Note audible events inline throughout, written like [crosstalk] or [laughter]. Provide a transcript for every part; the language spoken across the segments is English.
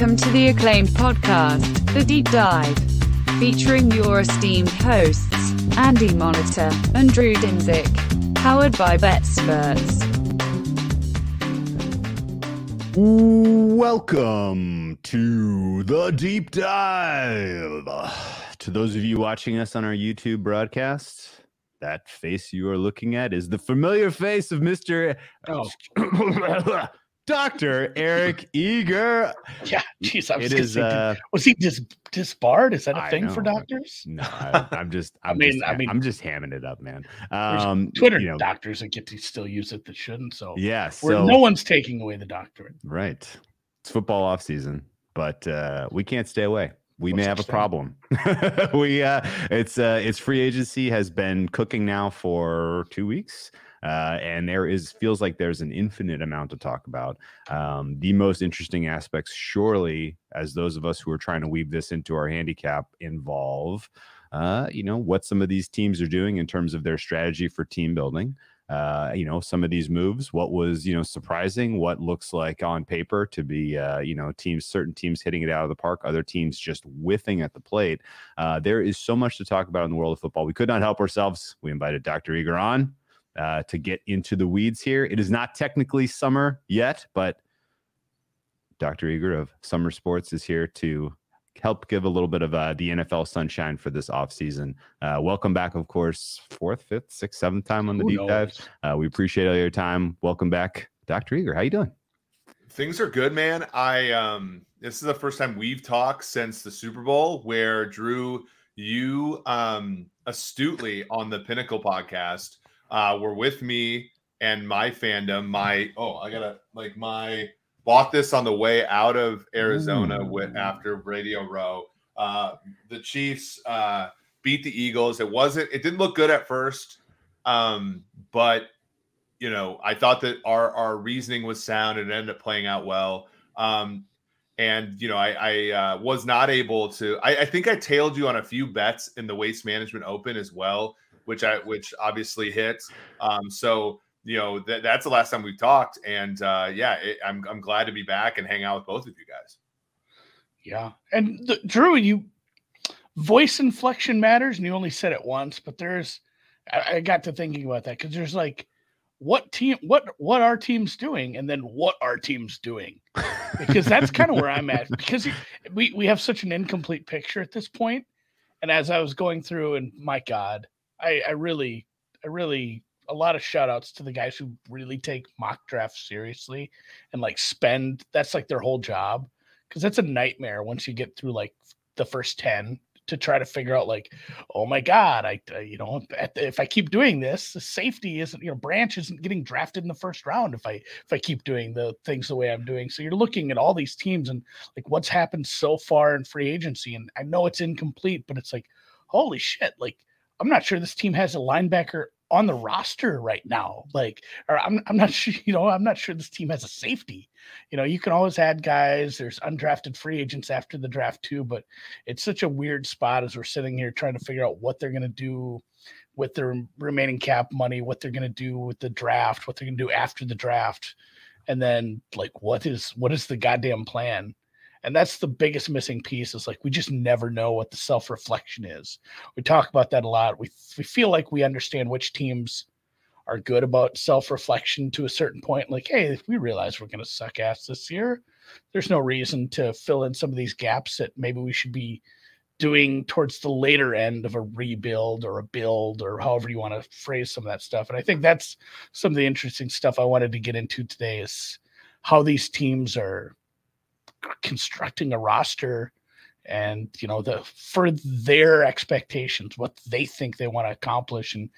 Welcome to the acclaimed podcast, The Deep Dive, featuring your esteemed hosts, Andy Monitor and Drew Dinsick, powered by BetSperts. Welcome to the deep dive. To those of you watching us on our YouTube broadcast, that face you are looking at is the familiar face of Mr. Oh. Dr. Eric Eager. [laughs] Yeah, jeez, I was It say, uh, was he dis- disbarred? Is that a I thing for doctors? No, [laughs] I, I'm just, I'm mean- just, I mean- I'm just hamming it up, man. Um, Twitter you know, doctors that get to still use it that shouldn't. So yeah. So no one's taking away the doctorate. Right. It's football off season, but uh, we can't stay away. We may have a problem. [laughs] we uh, it's uh, it's free agency has been cooking now for two weeks. Uh, and there is feels like there's an infinite amount to talk about. Um, the most interesting aspects, surely, as those of us who are trying to weave this into our handicap, involve, uh, you know, what some of these teams are doing in terms of their strategy for team building uh, you know, some of these moves, what was, you know, surprising, what looks like on paper to be, uh, you know, teams, certain teams hitting it out of the park, other teams just whiffing at the plate. Uh, there is so much to talk about in the world of football. We could not help ourselves. We invited Dr. Eager on uh, to get into the weeds here. It is not technically summer yet, but Dr. Eager of Sumer Sports is here to help give a little bit of uh, the NFL sunshine for this offseason. Uh, welcome back, of course, fourth, fifth, sixth, seventh time on the Who deep dive. Uh, we appreciate all your time. Welcome back, Dr. Eager. How you doing? Things are good, man. I um this is the first time we've talked since the Super Bowl where Drew you um astutely on the Pinnacle podcast uh were with me and my fandom, my oh, I got to like my bought this on the way out of Arizona with after Radio Row. Uh the Chiefs uh beat the Eagles. It wasn't it didn't look good at first. Um but you know, I thought that our our reasoning was sound and it ended up playing out well. Um, and you know, I, I uh, was not able to. I, I think I tailed you on a few bets in the Waste Management Open as well, which I which obviously hits. Um, so you know that that's the last time we've talked, and uh, yeah, it, I'm I'm glad to be back and hang out with both of you guys. Yeah, and the, Drew, you voice inflection matters, and you only said it once, but there's. I, I got to thinking about that because there's like, what team, what what our team's doing, and then what our team's doing, because that's [laughs] kind of where I'm at. Because we we have such an incomplete picture at this point, and as I was going through, and my God, I I really I really a lot of shout outs to the guys who really take mock drafts seriously and like spend that's like their whole job because that's a nightmare once you get through like the first 10 to try to figure out like oh my god i uh, you know the- if i keep doing this the safety isn't you know branch isn't getting drafted in the first round if i if i keep doing the things the way i'm doing. So you're looking at all these teams and like what's happened so far in free agency and i know it's incomplete but it's like holy shit like i'm not sure this team has a linebacker on the roster right now like or i'm, I'm not [laughs] sure you know i'm not sure this team has a safety you know, you can always add guys. There's undrafted free agents after the draft too, but it's such a weird spot as we're sitting here trying to figure out what they're going to do with their remaining cap money, what they're going to do with the draft, what they're going to do after the draft, and then like what is what is the goddamn plan? And that's the biggest missing piece. Is like we just never know what the self reflection is. We talk about that a lot. We we feel like we understand which teams are good about self-reflection to a certain point like hey if we realize we're going to suck ass this year there's no reason to fill in some of these gaps that maybe we should be doing towards the later end of a rebuild or a build or however you want to phrase some of that stuff and i think that's some of the interesting stuff i wanted to get into today is how these teams are constructing a roster and you know the for their expectations what they think they want to accomplish. And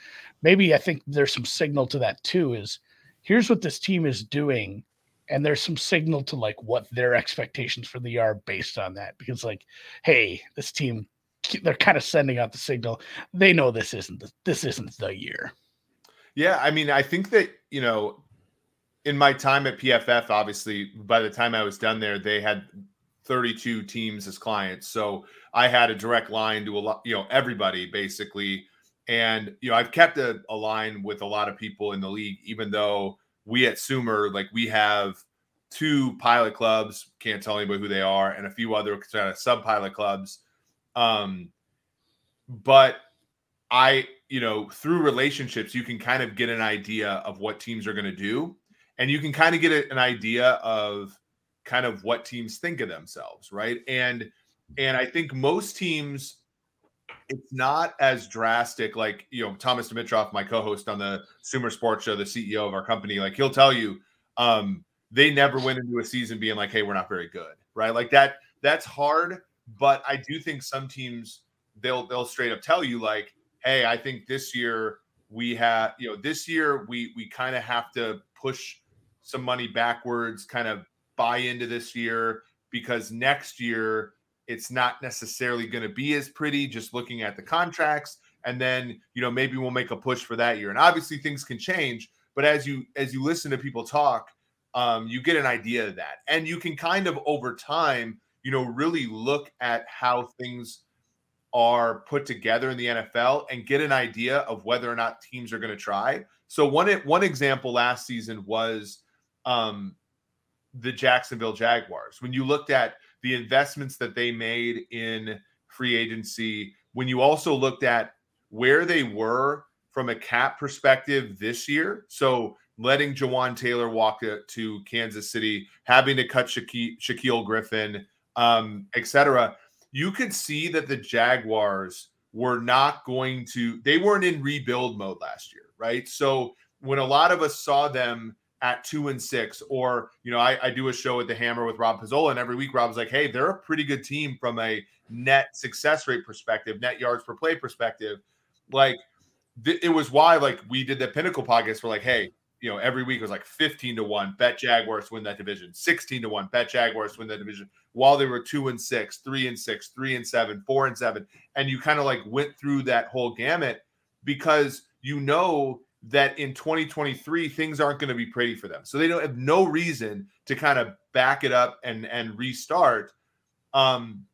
maybe i think there's some signal to that too is here's what this team is doing and there's some signal to like what their expectations for the year are based on that. Because like hey this team they're kind of sending out the signal they know this isn't the, this isn't the year. Yeah, I mean, I think that you know, in my time at PFF, obviously, by the time I was done there, they had 32 teams as clients, so I had a direct line to a lot, you know, everybody basically. And you know, I've kept a, a line with a lot of people in the league, even though we at Sumer, like we have two pilot clubs, can't tell anybody who they are, and a few other kind of sub pilot clubs. Um, but I, you know, through relationships, you can kind of get an idea of what teams are going to do, and you can kind of get an idea of kind of what teams think of themselves, right? And and I think most teams it's not as drastic like you know thomas dimitroff my co-host on the sumer sports show the ceo of our company like he'll tell you um they never went into a season being like hey we're not very good right like that that's hard but i do think some teams they'll they'll straight up tell you like hey i think this year we have you know this year we we kind of have to push some money backwards kind of buy into this year because next year it's not necessarily going to be as pretty just looking at the contracts. And then you know maybe we'll make a push for that year. And obviously things can change but as you as you listen to people talk um, you get an idea of that. And you can kind of over time you know really look at how things are put together in the NFL and get an idea of whether or not teams are going to try. So one one example last season was um, the Jacksonville Jaguars. When you looked at the investments that they made in free agency, when you also looked at where they were from a cap perspective this year, so letting Jawaan Taylor walk to Kansas City, having to cut Shaquille, Shaquill Griffin, um, etc., you could see that the Jaguars were not going to, they weren't in rebuild mode last year, right? So when a lot of us saw them at two and six, or you know, I, I do a show at the Hammer with Rob Pizzola, and every week Rob's like, "Hey, they're a pretty good team from a net success rate perspective, net yards per play perspective." Like, th- it was why like we did the Pinnacle podcast. We're like, "Hey, you know, every week it was like 15 to 1, bet Jaguars win that division, 16 to 1, bet Jaguars win that division, while they were two and six, three and six, three and seven, four and seven. And you kind of like went through that whole gamut because you know that in 2023 things aren't going to be pretty for them. So they don't have no reason to kind of back it up and and restart. Um,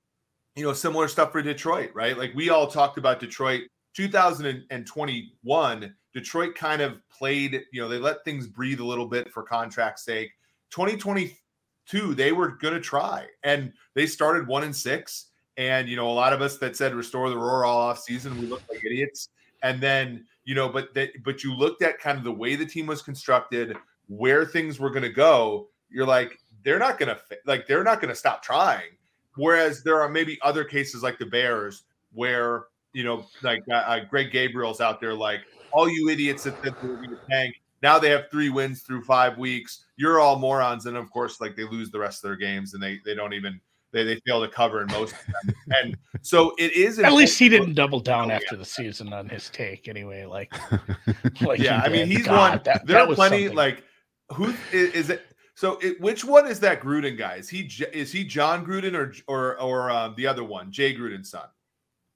you know, similar stuff for Detroit, right? Like we all talked about Detroit 2021. Detroit kind of played, you know, they let things breathe a little bit for contract sake. 2022, they were going to try, and they started one and six. And you know, a lot of us that said restore the roar all off season, we looked like idiots. And then you know, but that but you looked at kind of the way the team was constructed, where things were going to go. You're like, they're not going to like they're not going to stop trying. Whereas there are maybe other cases like the Bears where you know, like uh, uh Greg Gabriel's out there, like all you idiots that think they're going to tank. Now they have three wins through five weeks. You're all morons, and of course, like they lose the rest of their games, and they they don't even they, they fail to cover in most of them. And so it is at least he didn't double down oh, after the season on his take anyway. Like, [laughs] like yeah, I mean he's God, one. That, there that are plenty something. like who is, is, it? So it, which one is that Gruden guy? Is he is he Jon Gruden or or or um, the other one, Jay Gruden's son?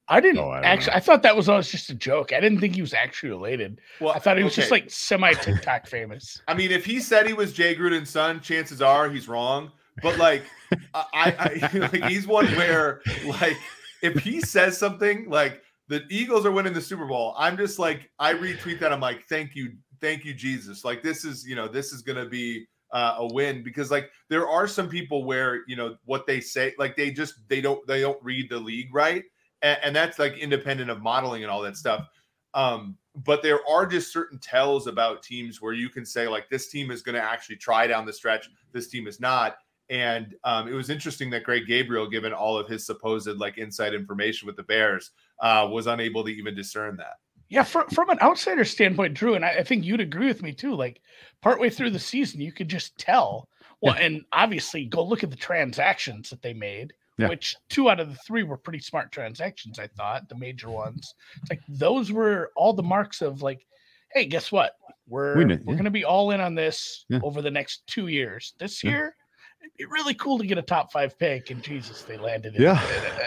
I didn't oh, I actually. Know. I thought that was always just a joke. I didn't think he was actually related. Well, I thought he was okay. just like semi TikTok famous. [laughs] I mean, if he said he was Jay Gruden's son, chances are he's wrong. But like, I, I [laughs] like he's one where like if he says something like the Eagles are winning the Super Bowl, I'm just like I retweet that. I'm like, thank you, thank you, Jesus. Like this is you know this is gonna be uh, a win because like there are some people where you know what they say like they just they don't they don't read the league right and, and that's like independent of modeling and all that stuff um but there are just certain tells about teams where you can say like this team is going to actually try down the stretch this team is not and um, it was interesting that Greg Gabriel, given all of his supposed like inside information with the Bears, uh, was unable to even discern that. Yeah, from, from an outsider standpoint, Drew, and I, I, think you'd agree with me too. Like partway through the season, you could just tell. Well, yeah. and obviously, go look at the transactions that they made, yeah. which two out of the three were pretty smart transactions. I thought the major ones. Like those were all the marks of like, hey, guess what? We're we are yeah. going to be all in on this over the next two years. This year, it'd be really cool to get a top five pick. And Jesus, they landed in yeah.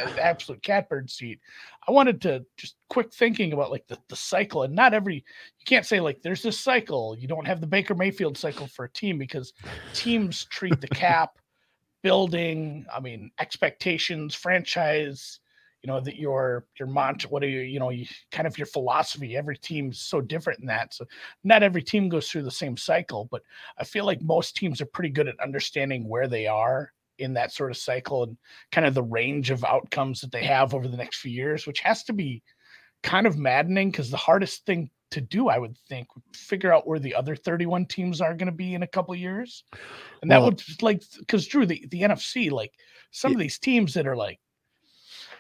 an absolute catbird seat. I wanted to just quick thinking about like the, the cycle and not every, you can't say like there's this cycle. You don't have the Baker Mayfield cycle for a team because teams treat the [laughs] cap, building, I mean, expectations, franchise, you know that your your mantra what are you you know you kind of your philosophy every team's so different in that. So not every team goes through the same cycle but i feel like most teams are pretty good at understanding where they are in that sort of cycle and kind of the range of outcomes that they have over the next few years which has to be kind of maddening because the hardest thing to do i would think figure out where the other 31 teams are going to be in a couple years. And that Well- would like because drew the, the nfc like some of these teams that are like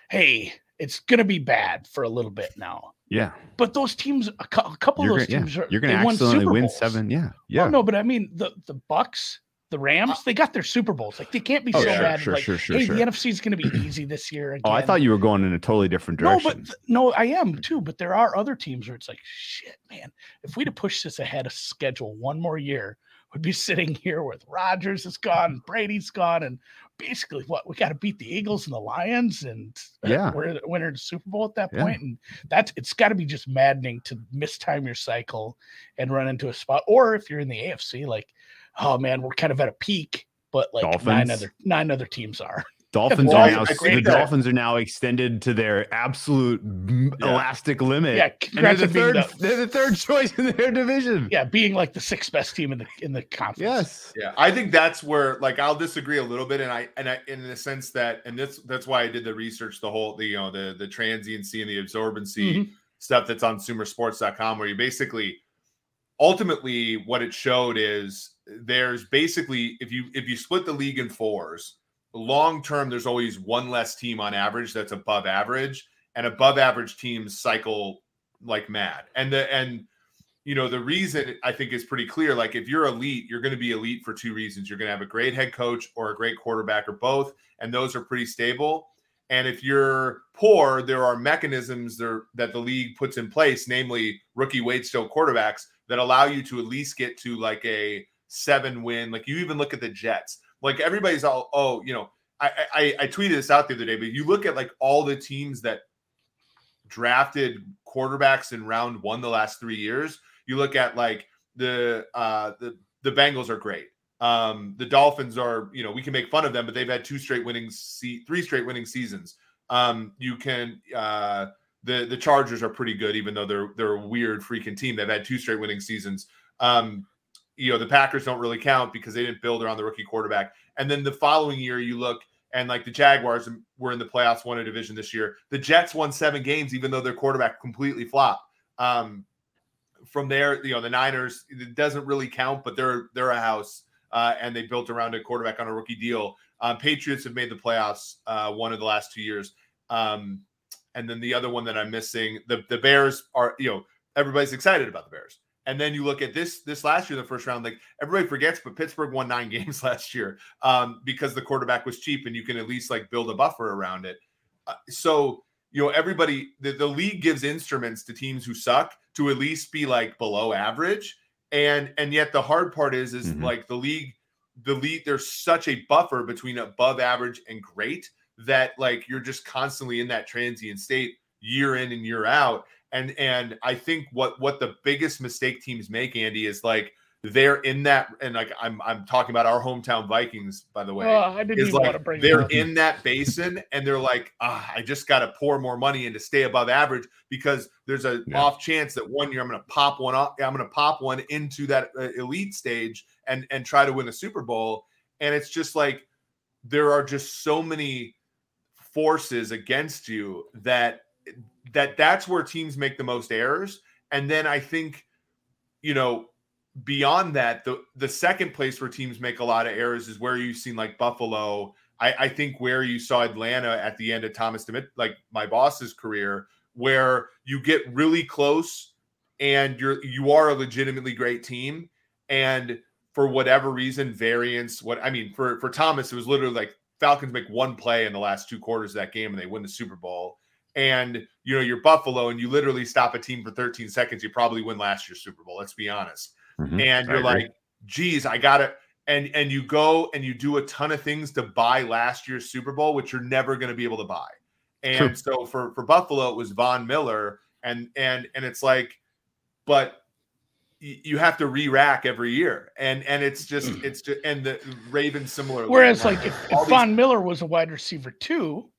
hey, it's going to be bad for a little bit now. Yeah. But those teams, a, cou- a couple You're of those gonna, teams yeah. are You're gonna they won accidentally win seven. Yeah. Yeah. no, but I mean the the Bucks, the Rams, they got their Super Bowls. Like they can't be Oh, so bad. sure, like, sure, sure, hey, the NFC is going to be easy this year. Again. Oh, I thought you were going in a totally different direction. No, but th- no, I am too. But there are other teams where it's like, shit, man. If we'd have pushed this ahead of schedule one more year, we'd be sitting here with Rodgers is gone, Brady's gone, and basically what we got to beat the Eagles and the Lions, and uh, Yeah. we're the winner of the Super Bowl at that Yeah. point. And that's it's got to be just maddening to mistime your cycle and run into a spot. Or if you're in the AFC, like, oh man, we're kind of at a peak, but like nine other nine other teams are. Dolphins are now the Dolphins are now extended to their absolute Yeah. elastic limit. Yeah, and they're the third. the- They're the third choice in their division. Yeah, being like the sixth best team in the in the conference. Yes. Yeah, I think that's where like I'll disagree a little bit, and I and I in the sense that and this that's why I did the research, the whole the you know the the transiency and the absorbency Mhm. stuff that's on sumersports.com where you basically ultimately what it showed is there's basically if you if you split the league in fours, long term there's always one less team on average that's above average, and above average teams cycle like mad. And the and you know the reason I think is pretty clear. Like if you're elite, you're going to be elite for two reasons. You're going to have a great head coach or a great quarterback or both, and those are pretty stable. And if you're poor, there are mechanisms there that the league puts in place, namely rookie wait still quarterbacks that allow you to at least get to like a seven win. Like you even look at the Jets. Like everybody's all, oh, you know, I I, I tweeted this out the other day, but you look at like all the teams that drafted quarterbacks in round one the last three years. You look at like the uh the the Bengals are great. Um, the Dolphins are, you know, we can make fun of them, but they've had two straight winning se- three straight winning seasons. Um, you can uh the the Chargers are pretty good, even though they're they're a weird freaking team. They've had two straight winning seasons. Um, you know, the Packers don't really count because they didn't build around the rookie quarterback. And then the following year, you look and like the Jaguars were in the playoffs, won a division this year. The Jets won seven games, even though their quarterback completely flopped. Um, from there, you know, the Niners it doesn't really count, but they're they're a house, uh, and they built around a quarterback on a rookie deal. Um, Patriots have made the playoffs uh, one of the last two years, um, and then the other one that I'm missing, the the Bears are, you know, everybody's excited about the Bears. And then you look at this this last year, the first round, like everybody forgets, but Pittsburgh won nine [laughs] games last year um, because the quarterback was cheap, and you can at least like build a buffer around it. Uh, so you know, everybody the, the league gives instruments to teams who suck to at least be like below average, and and yet the hard part is is Mhm. like the league, the league. There's such a buffer between above average and great that like you're just constantly in that transient state year in and year out and and I think what what the biggest mistake teams make, Andy, is like they're in that, and like I'm I'm talking about our hometown Vikings, by the way. Oh, I didn't is even want to like bring they're in that basin [laughs] and they're like, ah, I just got to pour more money in to stay above average because there's a Yeah. off chance that one year I'm going to pop one up, I'm going to pop one into that uh, elite stage and and try to win a Super Bowl, and it's just like there are just so many forces against you that that that's where teams make the most errors. And then i think you know beyond that the the second place where teams make a lot of errors is where you've seen like buffalo. I i think where you saw atlanta at the end of thomas DeMitt, like my boss's career where you get really close and you're you are a legitimately great team. And for whatever reason variance what i mean for for thomas it was literally like falcons make one play in the last two quarters of that game and they win the super bowl and you know you're buffalo and you literally stop a team for 13 seconds you probably win last year's super bowl let's be honest Mhm. and you're like geez i got it. and and you go and you do a ton of things to buy last year's super bowl which you're never going to be able to buy and True. so for for buffalo it was von miller and and and it's like but you have to re-rack every year and and it's just it's just and the ravens similarly Whereas, like, if, all if these- Von Miller was a wide receiver too,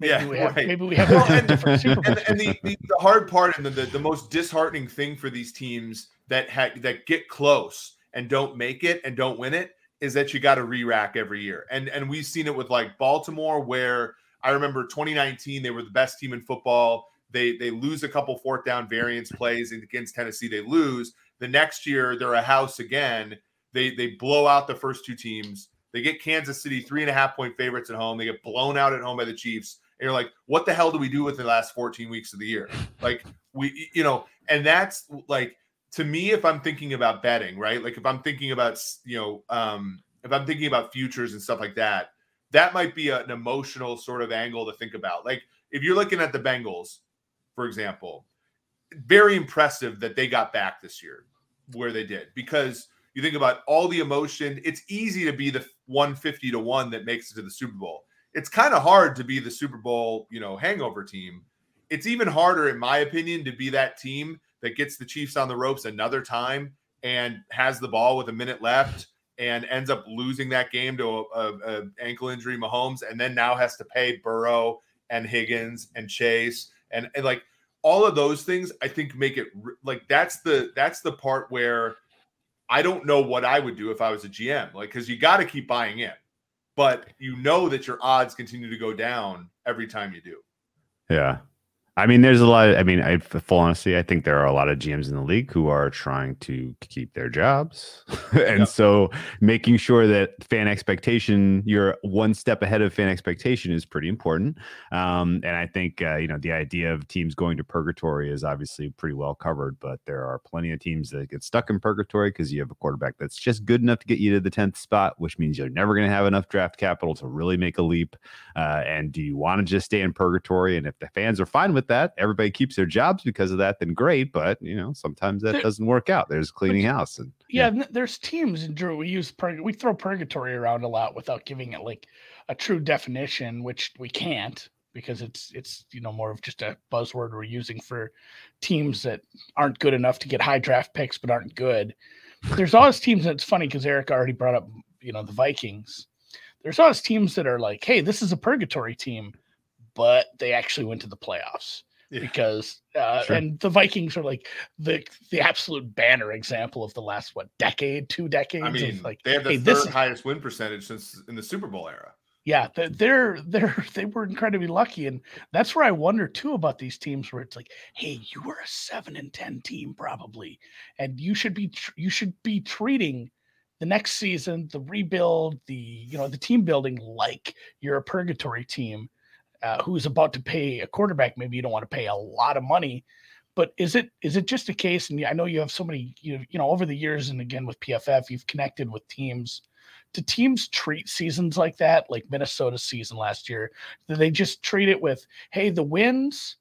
Maybe Yeah, we have, right. maybe we have Well, and- different Super Bowl. and, and the, the, the hard part and the, the, the most disheartening thing for these teams that ha- that get close and don't make it and don't win it is that you got to re-rack every year. And and we've seen it with like Baltimore where I remember 2019 they were the best team in football. They they lose a couple fourth down variance plays against Tennessee they lose. The next year they're a house again. They they blow out the first two teams. They get Kansas City three and a half point favorites at home. They get blown out at home by the Chiefs. You're like, what the hell do we do with the last 14 weeks of the year? Like we, you know, and that's like to me, if I'm thinking about betting, right? Like if I'm thinking about, you know, um, if I'm thinking about futures and stuff like that, that might be an emotional sort of angle to think about. Like if you're looking at the Bengals, for example, very impressive that they got back this year where they did because you think about all the emotion. It's easy to be the 150 to 1 that makes it to the Super Bowl. It's kind of hard to be the Super Bowl, you know, hangover team. It's even harder, in my opinion, to be that team that gets the Chiefs on the ropes another time and has the ball with a minute left and ends up losing that game to a, a, a ankle injury Mahomes and then now has to pay Burrow and Higgins and Chase and, and like all of those things I think make it like that's the that's the part where I don't know what I would do if I was a GM like cuz you got to keep buying in but you know that your odds continue to go down every time you do. Yeah. I mean, there's a lot. Of, I mean, I, full honesty, I think there are a lot of GMs in the league who are trying to keep their jobs, [laughs] and Yep. so making sure that fan expectation, you're one step ahead of fan expectation, is pretty important. Um, and I think uh, you know the idea of teams going to purgatory is obviously pretty well covered, but there are plenty of teams that get stuck in purgatory because you have a quarterback that's just good enough to get you to the tenth spot, which means you're never going to have enough draft capital to really make a leap. Uh, and do you want to just stay in purgatory? And if the fans are fine with that, everybody keeps their jobs because of that, then great. But you know, sometimes that There- doesn't work out. There's cleaning house, and yeah, n- there's teams in Drew. We use purg- we throw purgatory around a lot without giving it like a true definition, which we can't because it's it's you know more of just a buzzword we're using for teams that aren't good enough to get high draft picks but aren't good. There's [laughs] always teams and it's funny because Eric already brought up you know the Vikings. There's always teams that are like, hey, this is a purgatory team, but they actually went to the playoffs Yeah. because uh, Sure. and the Vikings are like the the absolute banner example of the last what decade, two decades. I of, mean, like they have the hey, third is- highest win percentage since in the Super Bowl era. yeah, they're they're [laughs] they were incredibly lucky, and that's where I wonder too about these teams where it's like, hey, you were a seven and ten team probably, and you should be you should be treating the next season, the rebuild, the you know the team building like you're a purgatory team uh, who's about to pay a quarterback. Maybe you don't want to pay a lot of money, but is it is it just a case? And I know you have so many you you know over the years, and again with PFF, you've connected with teams do teams treat seasons like that, like Minnesota's season last year? Do they just treat it with, hey, the wins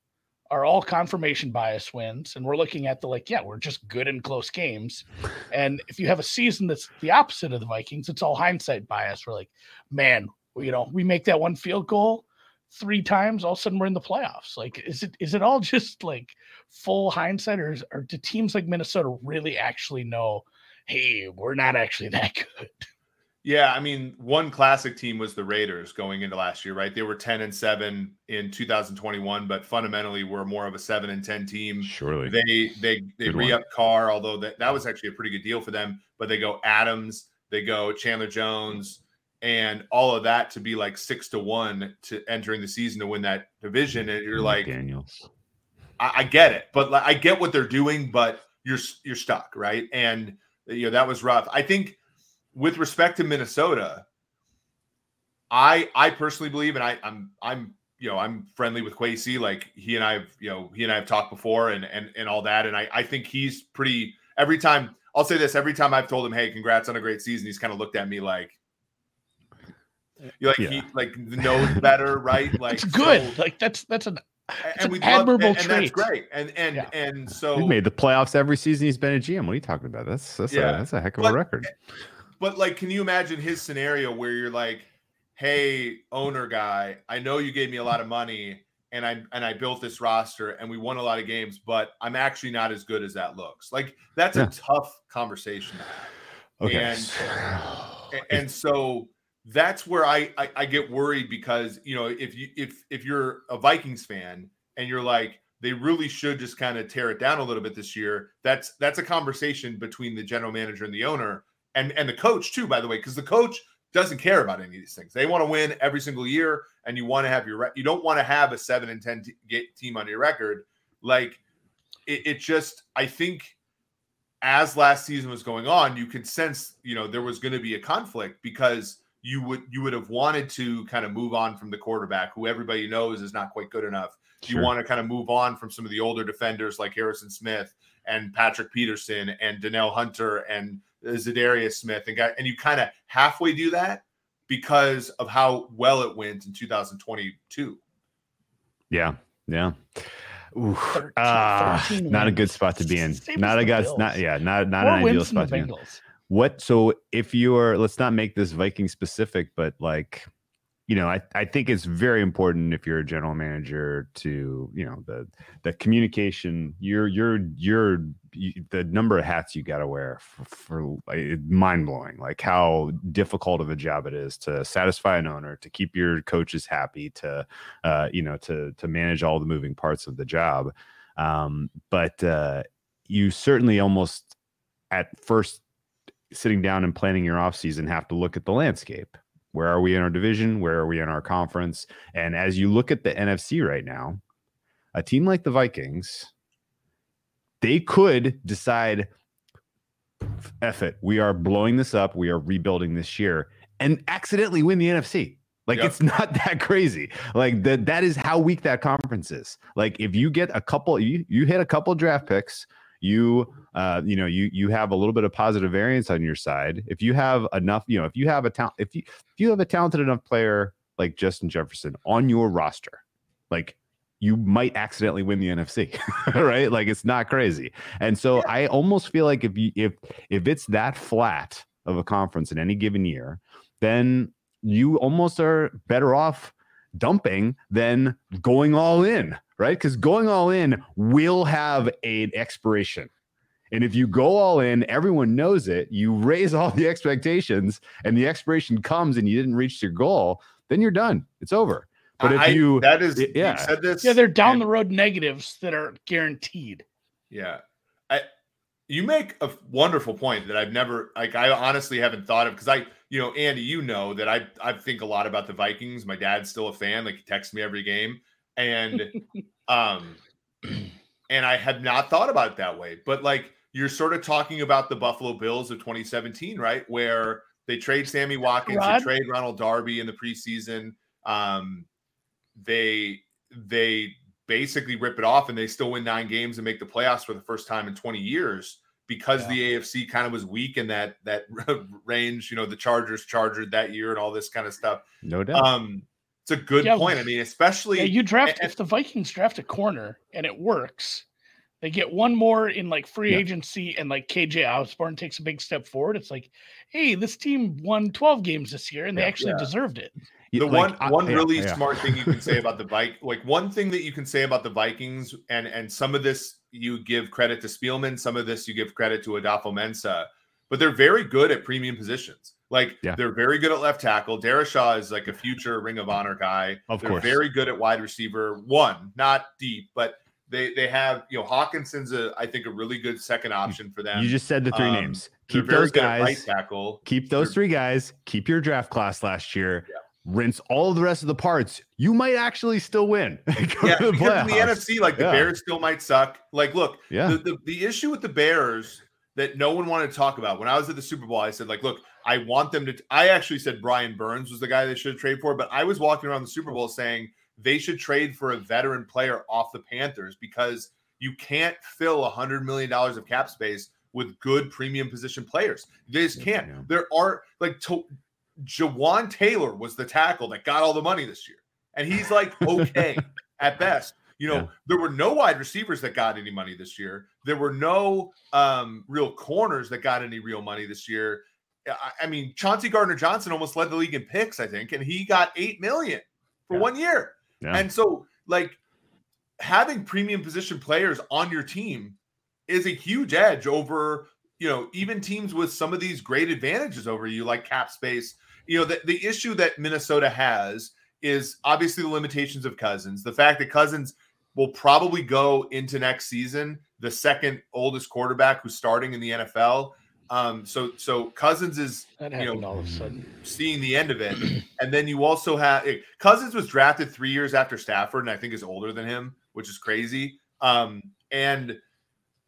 are all confirmation bias wins, and we're looking at the like, yeah, we're just good in close games. And if you have a season that's the opposite of the Vikings, it's all hindsight bias. We're like, man, you know, we make that one field goal three times, all of a sudden we're in the playoffs. Like, is it is it all [laughs] just like full hindsight, or, is, or do teams like Minnesota really actually know, hey, we're not actually [laughs] that good? Yeah, I mean, one classic team was the Raiders going into last year, right? They were 10 and 7 in 2021, but fundamentally were more of a 7 and 10 team. surely They they they Good re-up Carr, although that, that was actually a pretty good deal for them, but they go Adams, they go Chandler Jones, and all of that to be like six to one to entering the season to win that division. And you're like, Daniels. I, I get it, but like, I get what they're doing, but you're you're stuck, right? And you know that was rough. I think with respect to Minnesota, I I personally believe, and I I'm I'm you know I'm friendly with Kwesi. Like he and I have you know he and I have talked before, and and and all that, and I I think he's pretty. Every time I'll say this, every time I've told him, "Hey, congrats on a great season," he's kind of looked at me like. You like Yeah. he like knows better, right? [laughs] Like It's good. so- like that's that's an and an we admirable love, and, and that's great. And and Yeah. and so He made the playoffs every season he's been a GM. What are you talking about? That's that's Yeah. a that's a heck of But- a record. But like, can you imagine his scenario where you're like, "Hey, owner guy, I know you gave me a lot of money, and I and I built this roster, and we won a lot of games, but I'm actually not as good as that looks." Like, that's Yeah. a tough conversation. Okay. and- [sighs] And, so that's where I, I I get worried because you know if you if if you're a Vikings fan and you're like they really should just kind of tear it down a little bit this year. That's that's a conversation between the general manager and the owner and and the coach too. By the way, because the coach doesn't care about any of these things. They want to win every single year, and you want to have your you don't want to have a seven and ten t- team on your record. Like it, it just I think as last season was going on, you could sense you know there was going to be a conflict because you would you would have wanted to kind of move on from the quarterback who everybody knows is not quite good enough. Sure. You want to kind of move on from some of the older defenders like Harrison Smith and Patrick Peterson and Danielle Hunter and Za'Darius Smith and got and you kind of halfway do that because of how well it went in 2022. Yeah, yeah. Ooh, 13, uh, not a good spot to be in. Same not a guy. Not yeah. Not not an ideal spot to be in. What? So if you're, let's not make this Viking specific, but like you know, I, I think it's very important if you're a general manager to, you know, the the communication, you're you're you're the number of hats you got to wear for, for mind blowing, like how difficult of a job it is to satisfy an owner, to keep your coaches happy, to, uh, you know, to to manage all the moving parts of the job. Um, but uh, you certainly almost at first sitting down and planning your offseason have to look at the landscape where are we in our division? Where are we in our conference? And as you look at the NFC right now, a team like the Vikings, they could decide, F it, we are blowing this up. We are rebuilding this year and accidentally win the NFC. Like yep. it's [laughs] not that crazy. Like that that is how weak that conference is. Like if you get a couple you you hit a couple draft picks you uh, you know you you have a little bit of positive variance on your side. If you have enough you know if you have a talent if you if you have a talented enough player like justin jefferson on your roster like you might accidentally win the nfc [laughs] right? Like it's not crazy. And so yeah. i almost feel like if you if if it's that flat of a conference in any given year then you almost are better off dumping than going all in, right? Because going all in will have an expiration. And if you go all in, everyone knows it, you raise all the expectations, and the expiration comes and you didn't reach your goal, then you're done. It's over. But if I, you that is yeah, said this. Yeah, they're down and, the road negatives that are guaranteed. Yeah. You make a wonderful point that I've never like I honestly haven't thought of because I you know, Andy, you know that I I think a lot about the Vikings. My dad's still a fan; like he texts me every game, and [laughs] um, and I have not thought about it that way. But like you're sort of talking about the Buffalo Bills of 2017, right? Where they trade Sammy Watkins, Rod? they trade Ronald Darby in the preseason. Um, they they basically rip it off and they still win nine games and make the playoffs for the first time in 20 years because yeah. the AFC kind of was weak in that that [laughs] range. You know, the Chargers chargered that year and all this kind of stuff. No doubt. Um, it's a good yeah, point. I mean, especially yeah, you draft and, if the Vikings draft a corner and it works, they get one more in like free yeah. agency and like KJ Osborn takes a big step forward. It's like, hey, this team won 12 games this year and they actually deserved it. The like, one one really smart thing you can say [laughs] about the bike, like one thing that you can say about the Vikings, and and some of this you give credit to Spielman, some of this you give credit to Adofo-Mensah, but they're very good at premium positions. Like yeah. they're very good at left tackle. Darrisaw is like a future Ring of Honor guy. Of they're course, very good at wide receiver. One, not deep, but they they have you know Hockenson's a I think a really good second option for them. You just said the three um, names. Keep those guys. Right tackle. Keep those they're, three guys. Keep your draft class last year. Yeah rinse all the rest of the parts, you might actually still win. [laughs] yeah, because in the NFC, like the yeah. Bears still might suck. Like, look, yeah. The, the, the issue with the Bears that no one wanted to talk about when I was at the Super Bowl, I said, like, look, I want them to. I actually said Brian Burns was the guy they should trade for, but I was walking around the Super Bowl saying they should trade for a veteran player off the Panthers because you can't fill a hundred million dollars of cap space with good premium position players. They just can't. There are like to, Jawaan Taylor was the tackle that got all the money this year. And he's like okay [laughs] at best. You know, yeah. there were no wide receivers that got any money this year. There were no um, real corners that got any real money this year. I, I mean, Chauncey Gardner Johnson almost led the league in picks, I think, and he got eight million for yeah. one year. Yeah. And so, like, having premium position players on your team is a huge edge over, you know, even teams with some of these great advantages over you, like cap space you know, the, the issue that Minnesota has is obviously the limitations of Cousins. The fact that Cousins will probably go into next season the second oldest quarterback who's starting in the NFL. Um, so so Cousins is you know all of a sudden. seeing the end of it, [clears throat] and then you also have eh, Cousins was drafted three years after Stafford, and I think is older than him, which is crazy. Um, and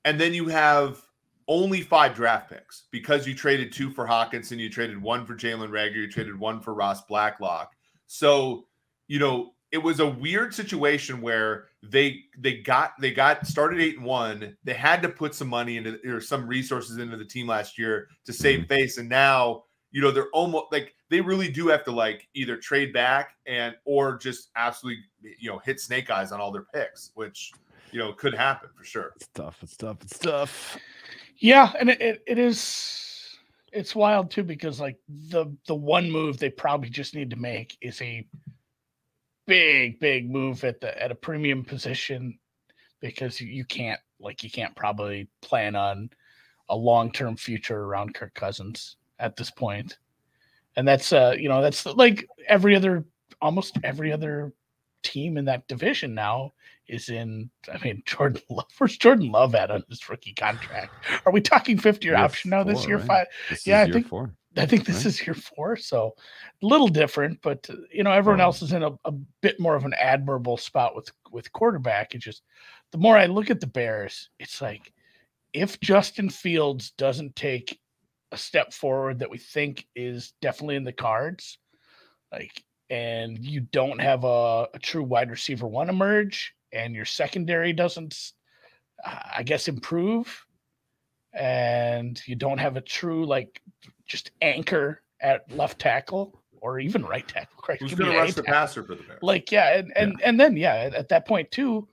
and then you have only five draft picks because you traded two for Hockenson, you traded one for Jalen Reagor, you traded one for Ross Blacklock. So you know it was a weird situation where they they got they got started eight and one. They had to put some money into or some resources into the team last year to save mm-hmm. face, and now you know they're almost like they really do have to like either trade back and or just absolutely you know hit snake eyes on all their picks, which you know could happen for sure. It's tough. It's tough. It's tough. Yeah, and it, it, it is it's wild too because like the the one move they probably just need to make is a big big move at the at a premium position because you, can't like you can't probably plan on a long-term future around Kirk Cousins at this point. And that's uh you know that's like every other almost every other team in that division now is in I mean [laughs] Jordan Love where's Jordan Love at on his rookie contract? Are we talking 50 year Year option now this year? right? Five This Yeah, I think- four. I think this Right. is year four, so a little different, but uh, you know, everyone else is in a, a bit more of an admirable spot with with quarterback. It just the more I look at the Bears, it's like if Justin Fields doesn't take a step forward that we think is definitely in the cards, like and you don't have a, a true wide receiver one emerge, and your secondary doesn't, I guess, improve, and you don't have a true like just anchor at left tackle or even right tackle. Christ, Who's going to rush the tackle. passer for the Bears? Like yeah, and and and then yeah, at, at that point too,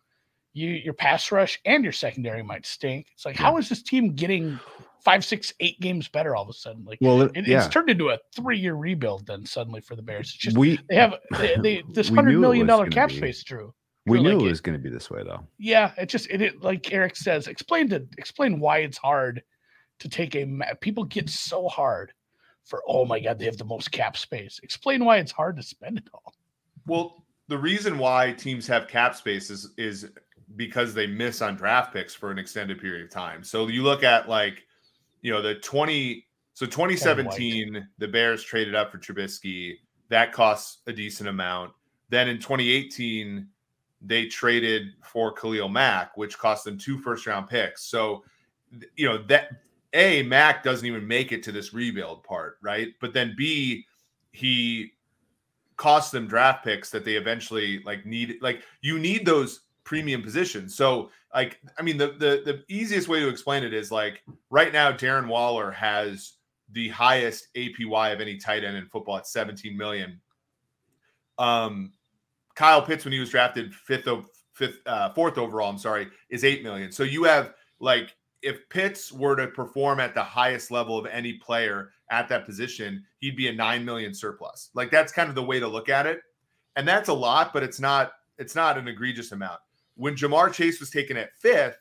you your pass rush and your secondary might stink. It's like how is this team getting five, six, eight games better all of a sudden? Like Well, it- it, yeah, it's turned into a three year rebuild then suddenly for the Bears. It's just we they have [laughs] they, they this We hundred knew it million was dollar gonna cap be- space, Drew. we knew like it was going to be this way, though. Yeah, it just it, it like Eric says. Explain to explain why it's hard to take a people get so hard for oh my god they have the most cap space. Explain why it's hard to spend it all. Well, the reason why teams have cap space is, is because they miss on draft picks for an extended period of time. So you look at like, you know, the 20 so 2017, the Bears traded up for Trubisky. That costs a decent amount. Then in 2018, they traded for Khalil Mack, which cost them two first round picks. So, you know, that A, Mack doesn't even make it to this rebuild part, right? But then B, he cost them draft picks that they eventually like need like you need those premium position. So like I mean the the the easiest way to explain it is like right now Darren Waller has the highest APY of any tight end in football at 17 million. Um Kyle Pitts when he was drafted fifth of fifth uh fourth overall, I'm sorry, is 8 million. So you have like if Pitts were to perform at the highest level of any player at that position, he'd be a 9 million surplus. Like that's kind of the way to look at it. And that's a lot, but it's not it's not an egregious amount. When Ja'Marr Chase was taken at 5th,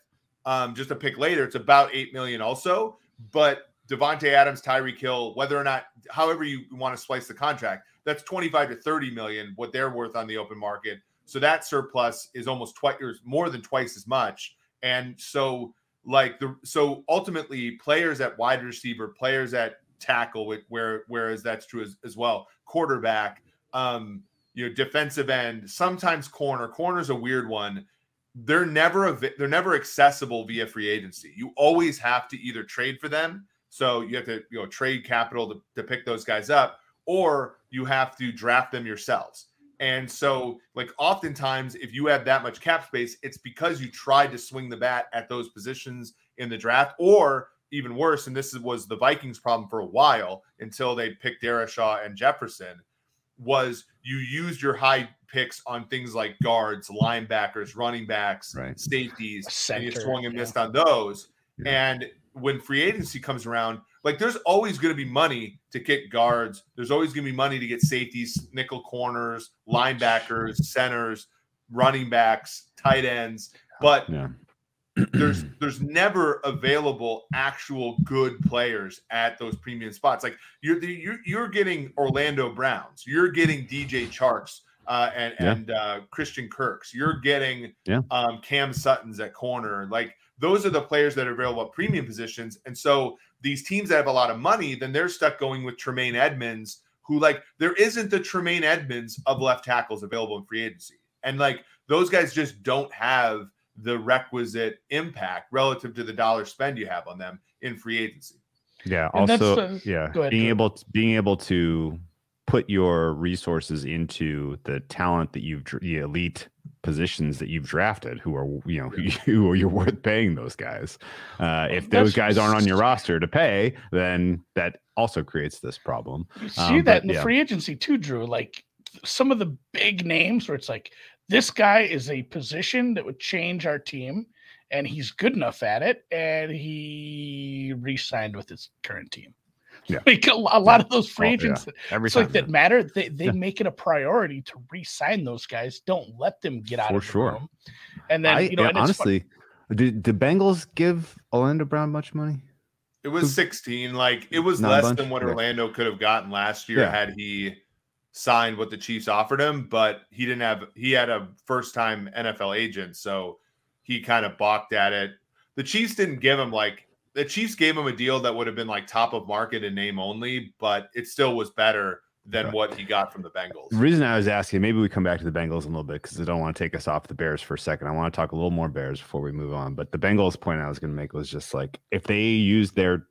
um just a pick later, it's about 8 million also, but Davante Adams, Tyreek Hill, whether or not however you want to slice the contract, that's 25 to 30 million what they're worth on the open market. So that surplus is almost twice or more than twice as much. And so like the so ultimately players at wide receiver, players at tackle, where whereas that's true as, as well, quarterback, um, you know, defensive end, sometimes corner. Corner's a weird one. They're never av- they're never accessible via free agency. You always have to either trade for them, so you have to you know trade capital to, to pick those guys up, or you have to draft them yourselves. And so, like, oftentimes, if you have that much cap space, it's because you tried to swing the bat at those positions in the draft, or even worse, and this was the Vikings' problem for a while until they picked Darrisaw and Jefferson, was you used your high picks on things like guards, linebackers, running backs, Right. safeties, and you Center, swung and yeah. missed on those. Yeah. And when free agency comes around, like there's always going to be money to get guards. There's always going to be money to get safeties, nickel corners, linebackers, centers, running backs, tight ends. But Yeah. there's [clears throat] there's never available actual good players at those premium spots. Like you're you're you're getting Orlando Browns, you're getting DJ Charks, uh, and Yeah. and uh, Christian Kirks, you're getting Yeah. um, Cam Sutton's at corner. Like those are the players that are available at premium positions, and so these teams that have a lot of money, then they're stuck going with Tremaine Edmunds, who like there isn't the Tremaine Edmunds of left tackles available in free agency, and like those guys just don't have the requisite impact relative to the dollar spend you have on them in free agency. Yeah. And Also, the- yeah, ahead, being able to, being able to put your resources into the talent that you've the elite positions that you've drafted, who are you know [laughs] who are you're worth paying those guys. Uh, if those guys aren't on your roster to pay, then that also creates this problem. You see Um, that but in the yeah. free agency too, Drew. Like some of the big names where it's like this guy is a position that would change our team, and he's good enough at it, and he re-signed with his current team. Yeah. [laughs] Like a, a lot of those free Oh, yeah. Every time, like that matter. They they Yeah. make it a priority to re-sign those guys. Don't let them get out For of the sure. room. And then I, you know, yeah, and honestly, did the Bengals give Orlando Brown much money? It was 16. Like it was Not less than what Okay. Orlando could have gotten last year Yeah. had he signed what the Chiefs offered him, but he didn't have he had a first time NFL agent, so he kind of balked at it. The Chiefs didn't give him like the Chiefs gave him a deal that would have been like top of market and name only, but it still was better than what he got from the Bengals. The reason I was asking, maybe we come back to the Bengals a little bit because I don't want to take us off the Bears for a second. I want to talk a little more Bears before we move on. But the Bengals point I was going to make was just like if they use their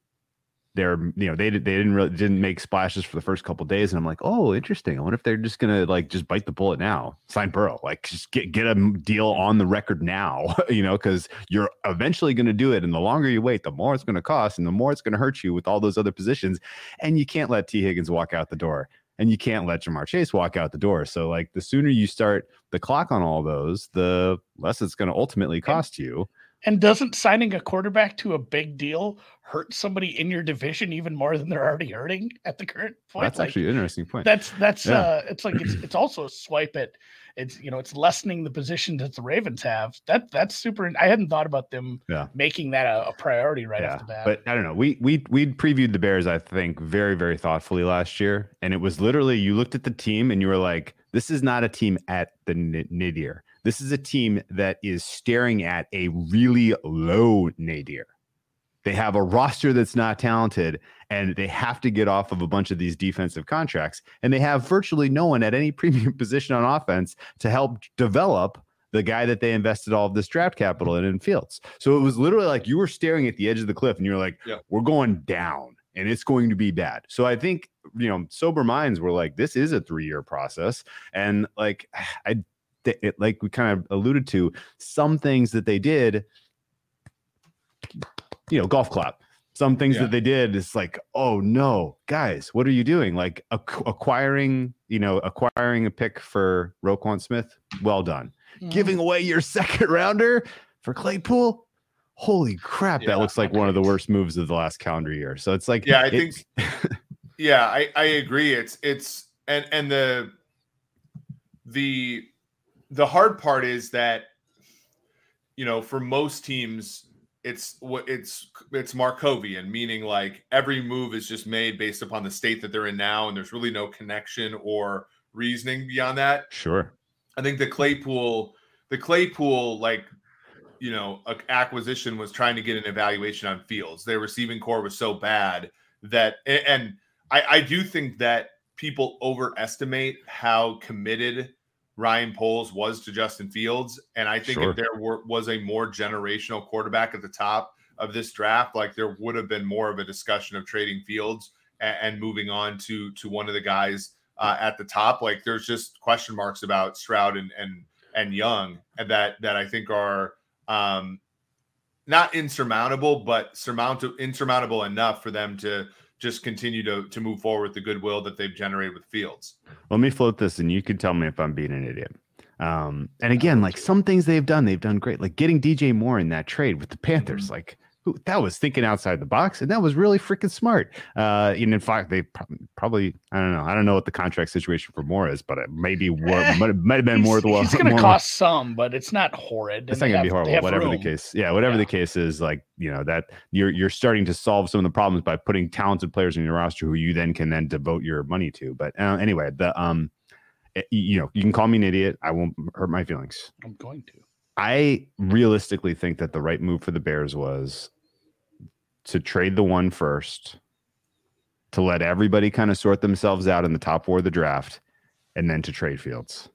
their you know they they didn't really didn't make splashes for the first couple days, and I'm like, oh, interesting. I wonder if they're just gonna like just bite the bullet now, sign Burrow, like just get get a deal on the record now, [laughs] you know, because you're eventually going to do it, and the longer you wait, the more it's going to cost, and the more it's going to hurt you with all those other positions, and you can't let Tee Higgins walk out the door and you can't let Ja'Marr Chase walk out the door. So like the sooner you start the clock on all those, the less it's going to ultimately cost you. And doesn't signing a quarterback to a big deal hurt somebody in your division even more than they're already hurting at the current point? That's Like, actually an interesting point. that's that's Yeah. uh it's like it's it's also a swipe at it's you know it's lessening the position that the Ravens have. That that's super. I hadn't thought about them Yeah. making that a, a priority right yeah, off the bat. but I don't know. We we we previewed the Bears, I think, very very thoughtfully last year, and it was literally you looked at the team and you were like, "This is not a team at the n- nadir. This is a team that is staring at a really low nadir. They have a roster that's not talented, and they have to get off of a bunch of these defensive contracts, and they have virtually no one at any [laughs] premium position on offense to help develop." The guy that they invested all of this draft capital in in Fields. So it was literally like you were staring at the edge of the cliff and you're like, Yeah. we're going down and it's going to be bad. So I think, you know, sober minds were like, this is a three year process. And like, [sighs] I, th- it, like we kind of alluded to, some things that they did, you know, golf clap. Some things Yeah. that they did is like, oh no, guys, what are you doing? Like ac- acquiring, you know, acquiring a pick for Roquan Smith. Well done Mhm. giving away your [laughs] second rounder for Claypool. Holy crap, Yeah, that looks like one of the worst moves of the last calendar year. So it's like, Yeah, I think, Yeah, I, I agree. It's it's and and the the the hard part is that you know for most teams it's what it's it's Markovian, meaning like every move is just made based upon the state that they're in now, and there's really no connection or reasoning beyond that. sure. I think the Claypool, the Claypool, like you know, acquisition was trying to get an evaluation on Fields. Their receiving core was so bad that, and I, I do think that people overestimate how committed Ryan Poles was to Justin Fields, and I think Sure. if there were, was a more generational quarterback at the top of this draft, like there would have been more of a discussion of trading Fields and, and moving on to to one of the guys uh, at the top. Like there's just question marks about Stroud and and and Young and that that I think are um, not insurmountable, but surmountable insurmountable enough for them to just continue to to move forward with the goodwill that they've generated with Fields. Let me float this and you can tell me if I'm being an idiot. Um, and again, like some things they've done, they've done great. Like getting DJ Moore in that trade with the Panthers, like who that was thinking outside the box, and that was really freaking smart. Uh, and in fact, they pro- probably I don't know, I don't know what the contract situation for Moore is, but it maybe might, might have been more. He's, he's going to cost some, but it's not horrid. It's not going to be horrible. Whatever room. the case, yeah, whatever yeah. the case is, like you know that you're you're starting to solve some of the problems by putting talented players in your roster who you then can then devote your money to. But uh, anyway, the um, it, eh, you know, you can call me an idiot. I won't hurt my feelings. I'm going to. I realistically think that the right move for the Bears was to trade the one first, to let everybody kind of sort themselves out in the top four of the draft, and then to trade Fields.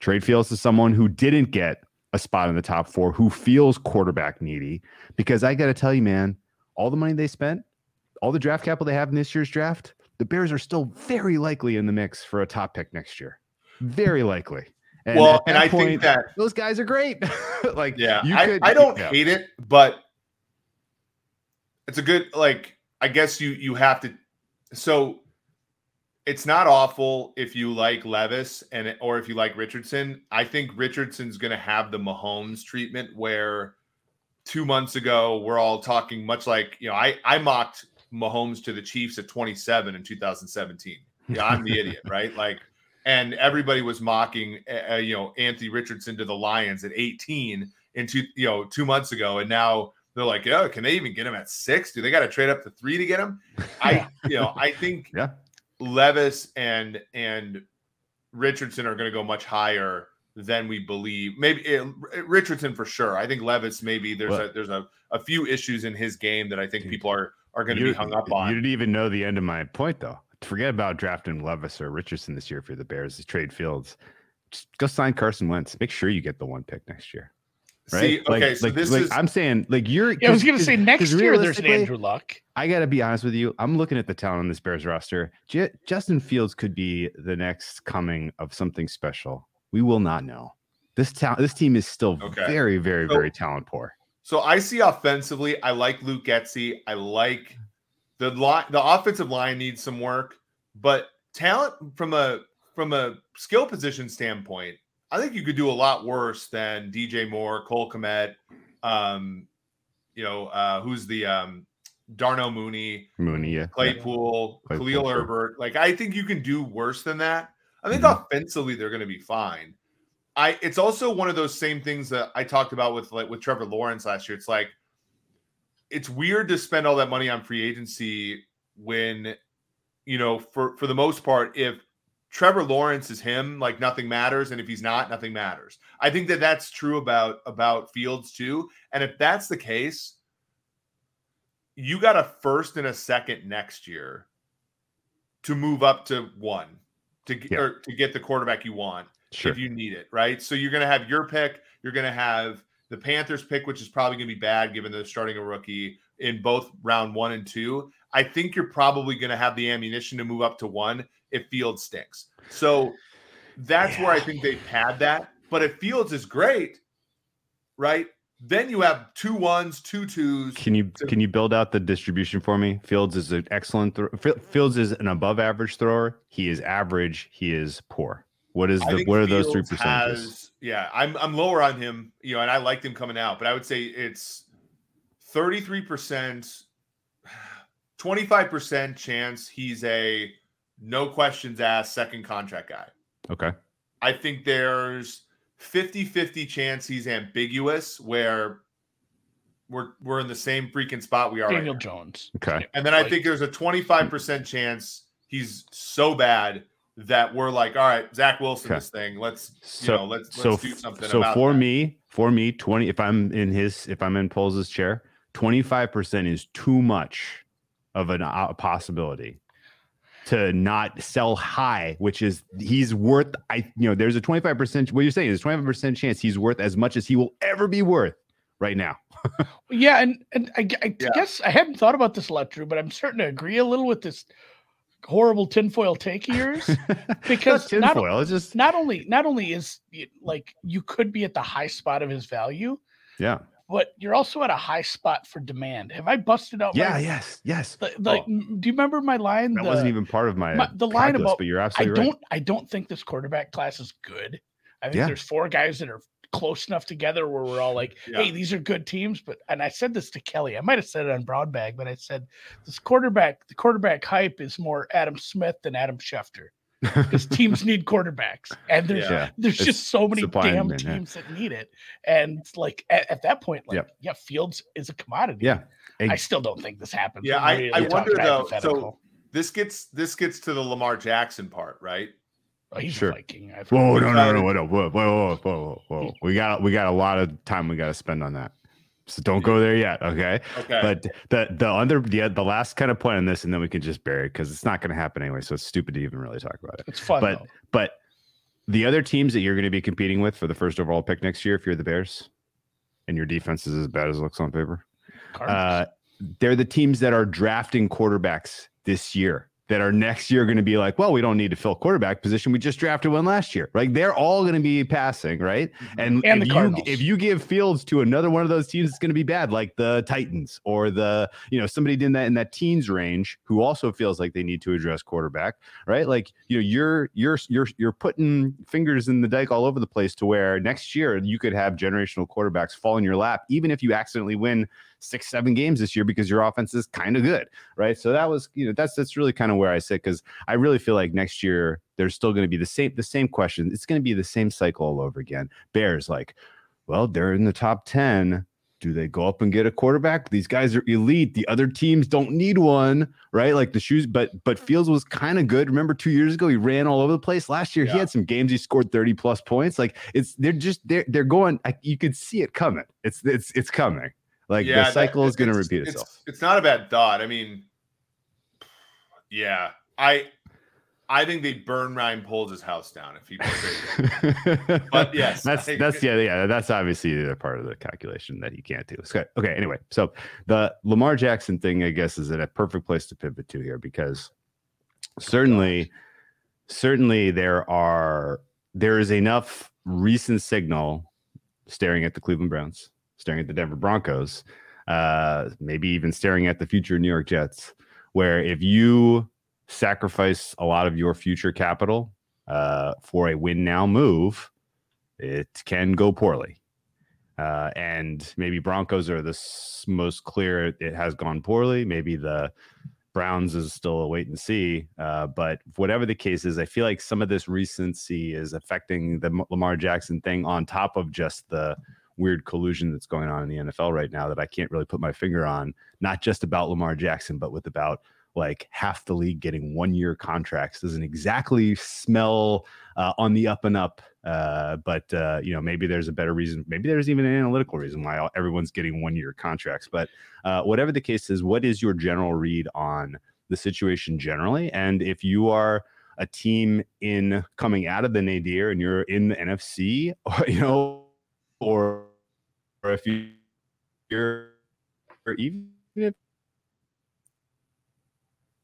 Trade Fields to someone who didn't get a spot in the top four, who feels quarterback needy. Because I got to tell you, man, all the money they spent, all the draft capital they have in this year's draft, the Bears are still very likely in the mix for a top pick next year. Very likely. And well, and I point, think that those guys are great. [laughs] like, yeah, I, could, I don't yeah. hate it, but it's a good like I guess you you have to so it's not awful if you like Levis and or if you like Richardson. I think Richardson's going to have the Mahomes treatment where 2 months ago we're all talking much like, you know, I I mocked Mahomes to the Chiefs at 27 in 2017. Yeah, I'm the idiot, right? [laughs] Like and everybody was mocking uh, you know Anthony Richardson to the Lions at 18 in two, you know 2 months ago and now they're like, oh, can they even get him at six? Do they got to trade up to three to get him? I, [laughs] you know, I think [laughs] yeah. Levis and and Richardson are going to go much higher than we believe. Maybe it, eh, Richardson for sure. I think Levis maybe there's a there's a, a few issues in his game that I think people are are going to be hung up on. You didn't even know the end of my point though. Forget about drafting Levis or Richardson this year for the Bears. trade Fields. Just go sign Carson Wentz. Make sure you get the one pick next year. Right? See, okay, like, so like, this like, is. I'm saying, like you're. Yeah, I was going to say next year there's an Andrew Luck. I got to be honest with you. I'm looking at the talent on this Bears roster. J- Justin Fields could be the next coming of something special. We will not know. This talent, this team is still okay. very, very, so, very talent poor. So I see offensively, I like Luke Getsy. I like the line. The offensive line needs some work, but talent from a from a skill position standpoint, I think you could do a lot worse than DJ Moore, Cole Kmet, um, you know, uh, who's the um, Darnell Mooney, Mooney, yeah, Claypool, Claypool Khalil sure. Herbert. Like, I think you can do worse than that. I think mm-hmm. offensively they're going to be fine. I it's also one of those same things that I talked about with like with Trevor Lawrence last year. It's like it's weird to spend all that money on free agency when you know for for the most part if Trevor Lawrence is him, like nothing matters, and if he's not, nothing matters. I think that that's true about about Fields too. And if that's the case, you got a first and a second next year to move up to one to yeah. or to get the quarterback you want sure. if you need it, right? So you're going to have your pick. You're going to have the Panthers pick, which is probably going to be bad given they're starting a rookie in both round one and two. I think you're probably going to have the ammunition to move up to one if Fields stinks. So that's yeah. where I think they pad that. But if Fields is great, right? Then you have two ones, two twos. Can you can you build out the distribution for me? Fields is an excellent. Th- Fields is an above average thrower. He is average. He is poor. What is the what are Fields those three percentages? Has, yeah, I'm I'm lower on him, you know, and I liked him coming out, but I would say it's 33%, 25% [sighs] chance he's a no questions asked, second contract guy. Okay. I think there's 50 50 chance he's ambiguous, where we're we're in the same freaking spot we are. Daniel right Jones. Okay. And then I think there's a 25% chance he's so bad that we're like, all right, Zach Wilson, okay. this thing. Let's so, you know, let's so, let's do something. So for that. me, for me, 20 if I'm in his if I'm in Poles' chair, 25% is too much of an, a possibility to not sell high, which is he's worth. I you know there's a 25 percent. What you're saying is 25 percent chance he's worth as much as he will ever be worth right now. [laughs] yeah, and and I, I yeah. guess I hadn't thought about this a lot, Drew, but I'm starting to agree a little with this horrible tinfoil take of yours [laughs] because tinfoil not, it's just not only not only is like you could be at the high spot of his value. Yeah but you're also at a high spot for demand. Have I busted out? Yeah, my, yes, yes. Like, oh. do you remember my line? That the, wasn't even part of my, my the line about. But you're absolutely I right. don't. I don't think this quarterback class is good. I think yeah. there's four guys that are close enough together where we're all like, Yeah. hey, these are good teams. But and I said this to Kelly. I might have said it on Broadbag, but I said this quarterback, the quarterback hype is more Adam Smith than Adam Schefter. Because [laughs] teams need quarterbacks. And there's Yeah. there's It's just so many supply and damn demand, yeah. teams that need it. And it's like at, at that point, like, Yep. yeah, Fields is a commodity. Yeah. I still don't think this happens. Yeah, We're I- really I wonder, though, so- This gets this gets to the Lamar Jackson part, right? Oh, he's Sure. a Viking. I've Whoa, heard. no, no, no, whoa, whoa, whoa, whoa, whoa, whoa, whoa. We got we got a lot of time we got to spend on that. So don't go there yet, okay? Okay. But the the under the the last kind of point on this, and then we can just bury it because it's not going to happen anyway. So it's stupid to even really talk about it. It's fun but though. but the other teams that you're going to be competing with for the first overall pick next year, if you're the Bears, and your defense is as bad as it looks on paper, uh, they're the teams that are drafting quarterbacks this year that are next year going to be like, well, we don't need to fill quarterback position. We just drafted one last year. Like they're all going to be passing, right? Mm-hmm. And, And if you Cardinals. if you give Fields to another one of those teams, it's going to be bad, like the Titans or the you know somebody in that in that teens range who also feels like they need to address quarterback, right? Like you know you're you're you're you're putting fingers in the dike all over the place to where next year you could have generational quarterbacks fall in your lap, even if you accidentally win six seven games this year because your offense is kind of good, right? So that was you know that's that's really kind of where I sit because I really feel like next year there's still going to be the same the same question. It's going to be the same cycle all over again. Bears like, well, they're in the top 10. Do they go up and get a quarterback? These guys are elite. The other teams don't need one, right? Like the shoes, but but mm-hmm. Fields was kind of good. Remember two years ago, he ran all over the place. Last year, he had some games he scored 30 plus points. Like it's they're just they're they're going, I, you could see it coming. It's it's it's coming. Like the cycle is going to repeat it's- itself. It's, not a bad thought. I mean, yeah, I I think they'd burn Ryan Poles' house down if he. [laughs] But [laughs] yes, that's that's [laughs] yeah yeah that's obviously the part of the calculation that he can't do. Okay, okay. Anyway, so the Lamar Jackson thing, I guess, is a perfect place to pivot to here because oh certainly, certainly there are there is enough recent signal staring at the Cleveland Browns, staring at the Denver Broncos, uh, maybe even staring at the future New York Jets, where if you sacrifice a lot of your future capital uh, for a win now move, it can go poorly. Uh, and maybe Broncos are the s- most clear it has gone poorly. Maybe the Browns is still a wait and see. Uh, but whatever the case is, I feel like some of this recency is affecting the M- Lamar Jackson thing on top of just the weird collusion that's going on in the NFL right now that I can't really put my finger on. Not just about Lamar Jackson, but with about like half the league getting one year contracts doesn't exactly smell uh, on the up and up. Uh, but uh, you know, maybe there's a better reason. Maybe there's even an analytical reason why everyone's getting one year contracts. But uh, whatever the case is, what is your general read on the situation generally? And if you are a team in coming out of the nadir and you're in the NFC, [laughs] or, you know, or or if you, you're or even if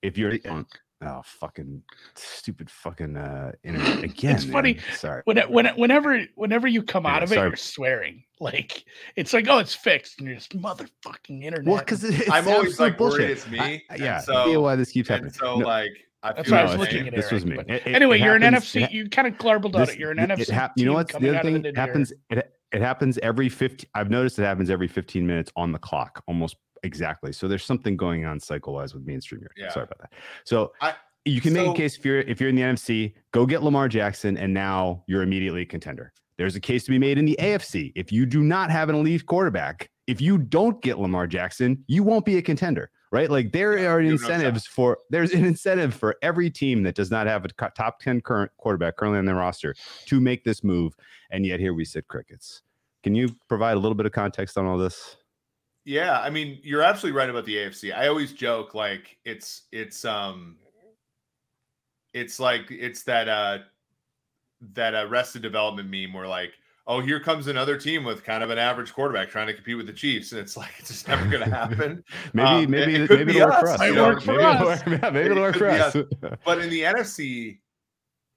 if you're on oh fucking stupid fucking uh internet [laughs] again. It's funny. Sorry. When, when, whenever whenever you come out Yeah, of it, you're swearing. [laughs] Like it's like, oh, it's fixed, and you're just motherfucking internet. Well, because I'm always like worried it's me. I- yeah, so, I feel why this keeps happening. and so No, like I That's why I the was looking at this Eric, was me. It- it- anyway, it you're an NFC. it- you kind of garbled out this- it. You're an it NFC. hap- you know what? the other thing nadir. happens it, it happens every 50 i've noticed it happens every 15 minutes on the clock almost exactly. So there's something going on cycle wise with mainstream here Yeah. sorry about that. So I- you can make a case if you're if you're in the nfc go get lamar jackson and now you're immediately a contender. There's a case to be made in the afc if you do not have an elite quarterback if you don't get lamar jackson you won't be a contender right like there Yeah, are you have no shot. incentives for there's an incentive for every team that does not have a top 10 current quarterback currently on their roster to make this move and yet here we sit crickets can you provide a little bit of context on all this Yeah, I mean, you're absolutely right about the AFC. I always joke like it's it's um it's like it's that uh that arrested development meme where like, oh, here comes another team with kind of an average quarterback trying to compete with the Chiefs, and it's like it's just never gonna happen. [laughs] maybe Um, maybe it it, maybe be it'll work for us know? work for maybe it'll us. work, [laughs] yeah, maybe It it'll work for be us [laughs] but in the NFC,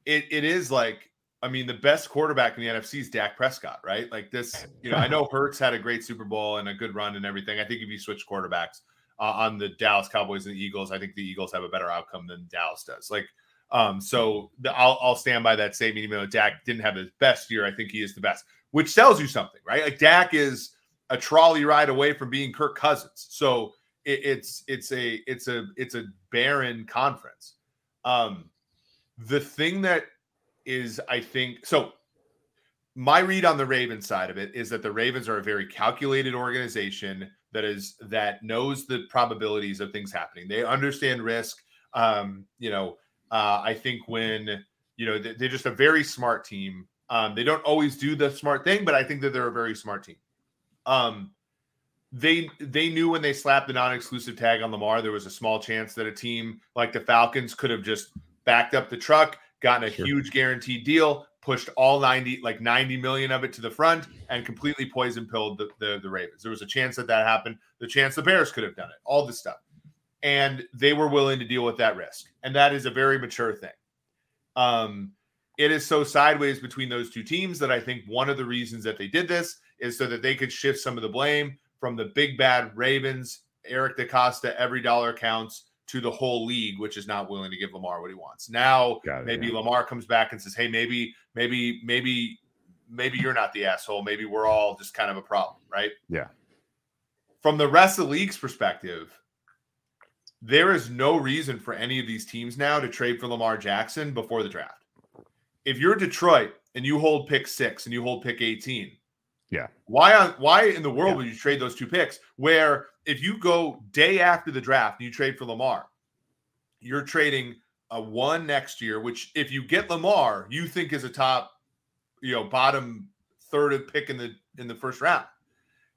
it, it is like, I mean, the best quarterback in the NFC is Dak Prescott, right? Like this, you know, I know Hurts had a great Super Bowl and a good run and everything. I think if you switch quarterbacks uh, on the Dallas Cowboys and the Eagles, I think the Eagles have a better outcome than Dallas does. Like, Um, so the, I'll I'll stand by that statement. Even though Dak didn't have his best year, I think he is the best, which tells you something, right? Like Dak is a trolley ride away from being Kirk Cousins. So it, it's it's a it's a it's a barren conference. Um, the thing that is, I think, so my read on the Ravens side of it is that the Ravens are a very calculated organization that is that knows the probabilities of things happening. They understand risk. Um, you know, uh, I think when you know they're just a very smart team. Um, they don't always do the smart thing, but I think that they're a very smart team. Um, they they knew when they slapped the non-exclusive tag on Lamar, there was a small chance that a team like the Falcons could have just backed up the truck, gotten a sure. huge guaranteed deal, pushed all 90 like 90 million of it to the front and completely poison pilled the, the, the ravens there was a chance that that happened the chance the bears could have done it all this stuff and they were willing to deal with that risk and that is a very mature thing um it is so sideways between those two teams that i think one of the reasons that they did this is so that they could shift some of the blame from the big bad ravens eric decosta every dollar counts to the whole league, which is not willing to give Lamar what he wants. Now, it, maybe yeah. Lamar comes back and says, "Hey, maybe, maybe, maybe, maybe you're not the asshole. Maybe we're all just kind of a problem, right?" Yeah. From the rest of the league's perspective, there is no reason for any of these teams now to trade for Lamar Jackson before the draft. If you're Detroit and you hold pick six and you hold pick 18, yeah. Why on why in the world yeah. would you trade those two picks? Where if you go day after the draft and you trade for Lamar, you're trading a one next year, which if you get Lamar, you think is a top, you know, bottom third of pick in the in the first round.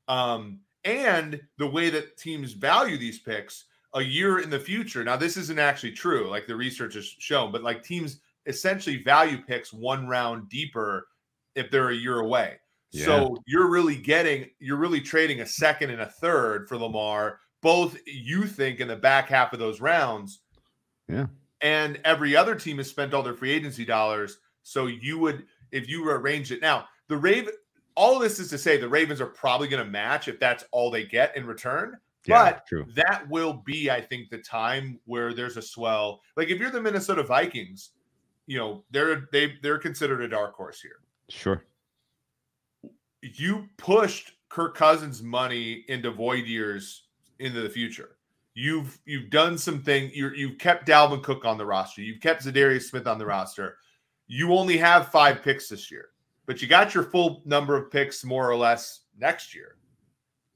Um, and the way that teams value these picks a year in the future. Now, this isn't actually true, like the research has shown, but like teams essentially value picks one round deeper if they're a year away. So you're really getting, you're really trading a second and a third for Lamar, both you think in the back half of those rounds. Yeah. And every other team has spent all their free agency dollars. So you would, if you arrange it now, the Raven, all of this is to say the Ravens are probably going to match if that's all they get in return. Yeah, but true. that will be, I think, the time where there's a swell. Like if you're the Minnesota Vikings, you know, they're they they're considered a dark horse here. Sure you pushed Kirk Cousins money into void years into the future. You've you've done some things. you you've kept Dalvin Cook on the roster. You've kept Za'Darius Smith on the roster. You only have five picks this year, but you got your full number of picks more or less next year.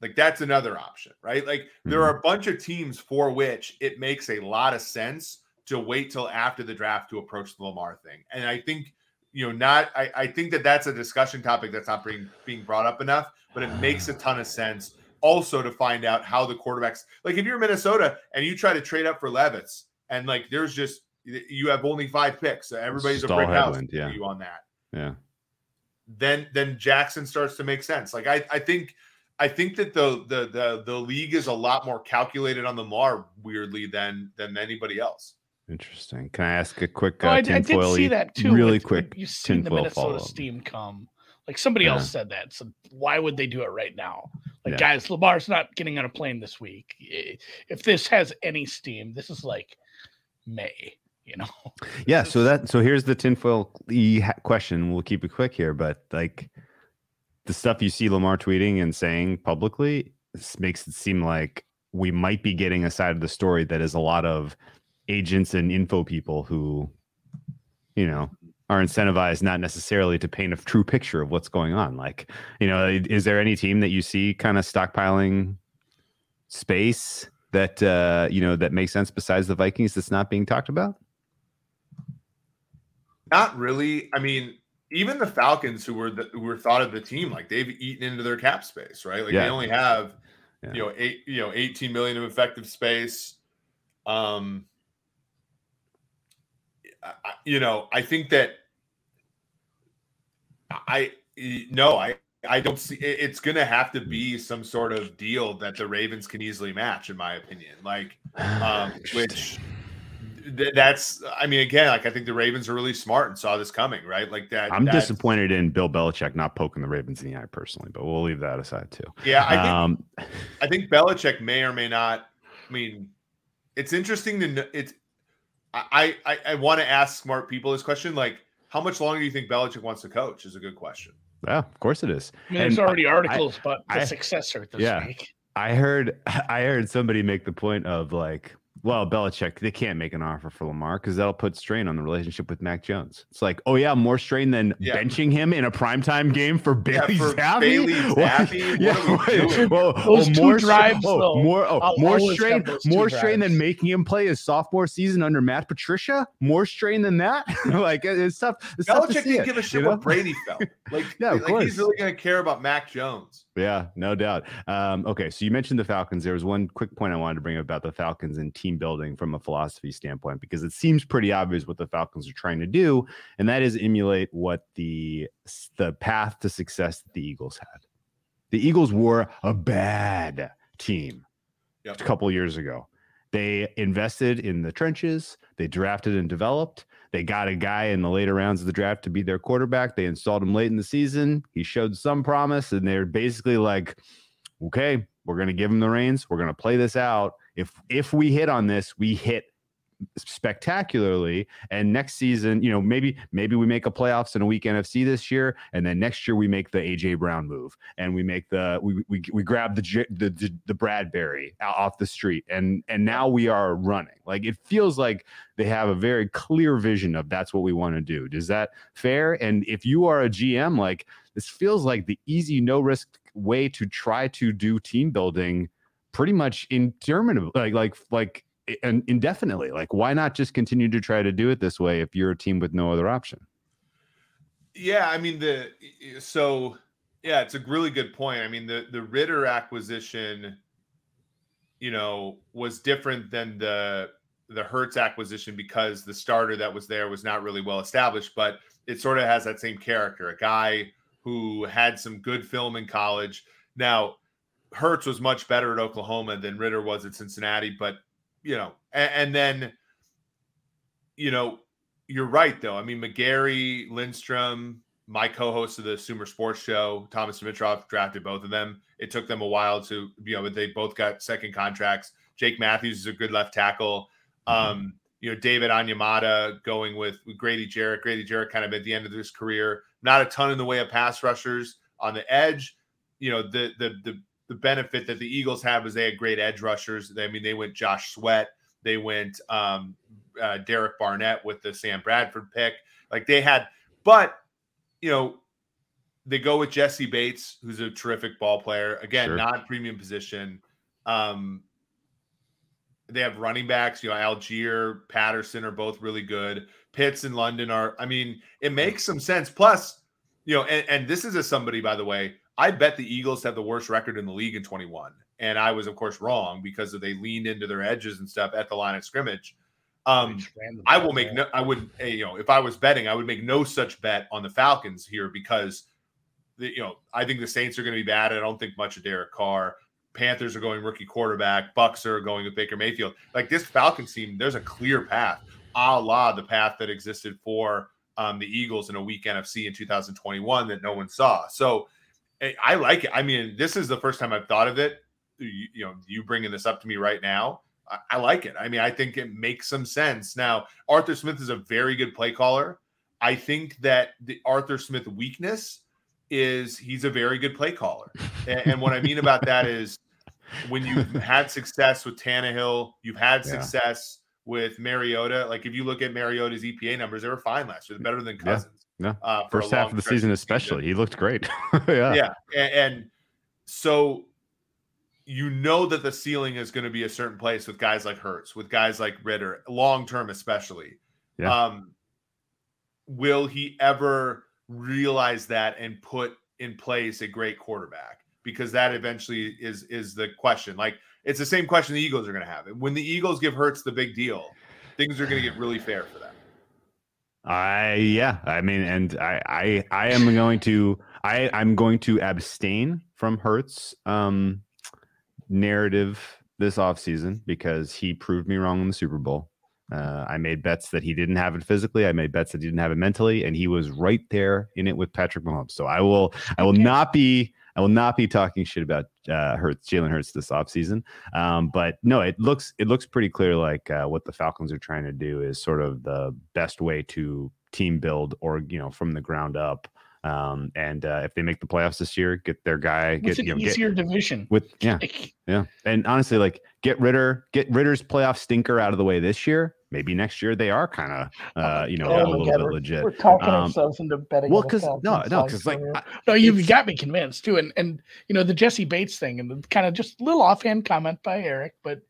Like that's another option, right? Like mm-hmm. there are a bunch of teams for which it makes a lot of sense to wait till after the draft to approach the Lamar thing. And I think you know, not I, I think that that's a discussion topic that's not being being brought up enough, but it makes a ton of sense also to find out how the quarterbacks like if you're Minnesota and you try to trade up for Levis and like there's just you have only five picks, so everybody's Stall a brick house yeah. you on that. Yeah. Then then Jackson starts to make sense. Like I I think I think that the the the the league is a lot more calculated on the Mar weirdly than than anybody else. Interesting. Can I ask a quick? Uh, oh, I, I, did see that too. Really with, quick. You've seen the Minnesota follow-up. Steam come. Like somebody yeah. else said that. So why would they do it right now? Like, yeah. guys, Lamar's not getting on a plane this week. If this has any steam, this is like May. You know. Yeah. So [laughs] that. So here's the tinfoil question. We'll keep it quick here, but like the stuff you see Lamar tweeting and saying publicly makes it seem like we might be getting a side of the story that is a lot of agents and info people who, you know, are incentivized not necessarily to paint a true picture of what's going on. Like, you know, is there any team that you see kind of stockpiling space that uh, you know that makes sense besides the Vikings that's not being talked about? Not really. I mean, even the Falcons, who were the, who were thought of the team, like they've eaten into their cap space, right? Like yeah. they only have, yeah. you know, eight, you know, eighteen million of effective space. Um, you know, I think that I no, I I don't see it's going to have to be some sort of deal that the Ravens can easily match, in my opinion. Like, [sighs] um, which that's I mean, again, like I think the Ravens are really smart and saw this coming, right? Like that. I'm disappointed in Bill Belichick not poking the Ravens in the eye personally, but we'll leave that aside too. Yeah, I think um, I think Belichick may or may not. I mean, it's interesting to know. It's I I, I want to ask smart people this question. Like, how much longer do you think Belichick wants to coach? Is a good question. Yeah, of course it is. I mean, there's And already articles about the I- successor this yeah. week. I heard [laughs] I heard somebody make the point of like, well, Belichick, they can't make an offer for Lamar because that'll put strain on the relationship with Mac Jones. It's like, oh yeah, more strain than Yeah. benching him in a primetime game for Yeah, Bailey for Zappe. Bailey What? Zappe? [laughs] What Yeah, are we well, oh, Those oh, two more drives, strain, oh, though. more, oh, more strain, have those two more strain than making him play his sophomore season under Matt Patricia. More strain than that. [laughs] like it's tough. It's tough to Belichick see didn't it, give a you shit know? what Brady felt. Like, [laughs] Yeah, of like course. he's really going to care about Mac Jones. Yeah, no doubt. Um, okay, so you mentioned the Falcons. There was one quick point I wanted to bring up about the Falcons and team building from a philosophy standpoint because it seems pretty obvious what the Falcons are trying to do, and that is emulate what the the path to success that the Eagles had. The Eagles were a bad team Yep. a couple years ago. They invested in the trenches. They drafted and developed. They got a guy in the later rounds of the draft to be their quarterback. They installed him late in the season. He showed some promise, and they're basically like, "Okay, we're going to give him the reins. We're going to play this out. If if we hit on this, we hit spectacularly. And next season you know maybe maybe we make a playoffs in a week nfc this year and then next year we make the aj brown move and we make the we we, we grab the, the the the bradberry off the street and and now we are running. Like it feels like they have a very clear vision of that's what we want to do. Is that fair? And if you are a gm like this feels like the easy no risk way to try to do team building pretty much interminable like like like and indefinitely. Like, why not just continue to try to do it this way if you're a team with no other option? Yeah, I mean the so yeah, it's a really good point. I mean the the Ridder acquisition, you know, was different than the the Hurts acquisition because the starter that was there was not really well established, but it sort of has that same character, a guy who had some good film in college. Now, Hurts was much better at Oklahoma than Ridder was at Cincinnati, but you know, and, and then you know, you're right though. I mean, McGary, Lindstrom, my co-host of the Sumer Sports Show, Thomas Dimitroff, drafted both of them. It took them a while to, you know, but they both got second contracts. Jake Matthews is a good left tackle. Um, you know, David Onyemata going with, with Grady Jarrett. Grady Jarrett kind of at the end of his career. Not a ton in the way of pass rushers on the edge. You know, the the the the benefit that the Eagles have is they had great edge rushers. I mean, they went Josh Sweat, they went um, uh, Derek Barnett with the Sam Bradford pick. Like they had, but you know, they go with Jessie Bates, who's a terrific ball player. Again, Sure. not premium position. Um, they have running backs. You know, Allgeier, Patterson are both really good. Pitts and London are. I mean, it makes some sense. Plus, you know, and, and this is a somebody, by the way. I bet the Eagles have the worst record in the league in 21, and I was, of course, wrong because they leaned into their edges and stuff at the line of scrimmage. Um, Just ran the I will make no. I would, you know, if I was betting, I would make no such bet on the Falcons here because, the, you know, I think the Saints are going to be bad. I don't think much of Derek Carr. Panthers are going rookie quarterback. Bucks are going with Baker Mayfield. Like this Falcons team, there's a clear path, a la the path that existed for um, the Eagles in a weak NFC in 2021 that no one saw. So I like it. I mean, this is the first time I've thought of it. You, you know, you bringing this up to me right now. I, I like it. I mean, I think it makes some sense. Now, Arthur Smith is a very good play caller. I think that the Arthur Smith weakness is he's a very good play caller. And, and what I mean about that is when you've [laughs] had success with Tannehill, you've had Yeah. success with Mariota. Like if you look at Mariota's EPA numbers, they were fine last year. They're better than Cousins. Yeah. Uh, First half of the season, especially, he looked great. [laughs] yeah. yeah, and, and so you know that the ceiling is going to be a certain place with guys like Hurts, with guys like Ridder, long term especially. Yeah. Um, will he ever realize that and put in place a great quarterback? Because that eventually is is the question. Like it's the same question the Eagles are going to have. And When the Eagles give Hurts the big deal, things are going to get really fair for them. I yeah, I mean, and I I I am going to I I'm going to abstain from Hurts um narrative this offseason because he proved me wrong in the Super Bowl. Uh, I made bets that he didn't have it physically. I made bets that he didn't have it mentally, and he was right there in it with Patrick Mahomes. So I will I will not be I will not be talking shit about uh, Hurts, Jalen Hurts this offseason. Um, but no, it looks it looks pretty clear like uh, what the Falcons are trying to do is sort of the best way to team build or you know from the ground up. Um, and uh, if they make the playoffs this year, get their guy, get It's an you know, get, easier division. with yeah, [laughs] yeah. And honestly, like get Ridder, get Ridder's playoff stinker out of the way this year. Maybe next year they are kind of, uh, you know, Oh a little God, bit we're- legit. We're talking Um, ourselves into betting. Well, because no, no, because like I- no, you've got me convinced too. And and you know the Jessie Bates thing, and the kind of just a little offhand comment by Eric, but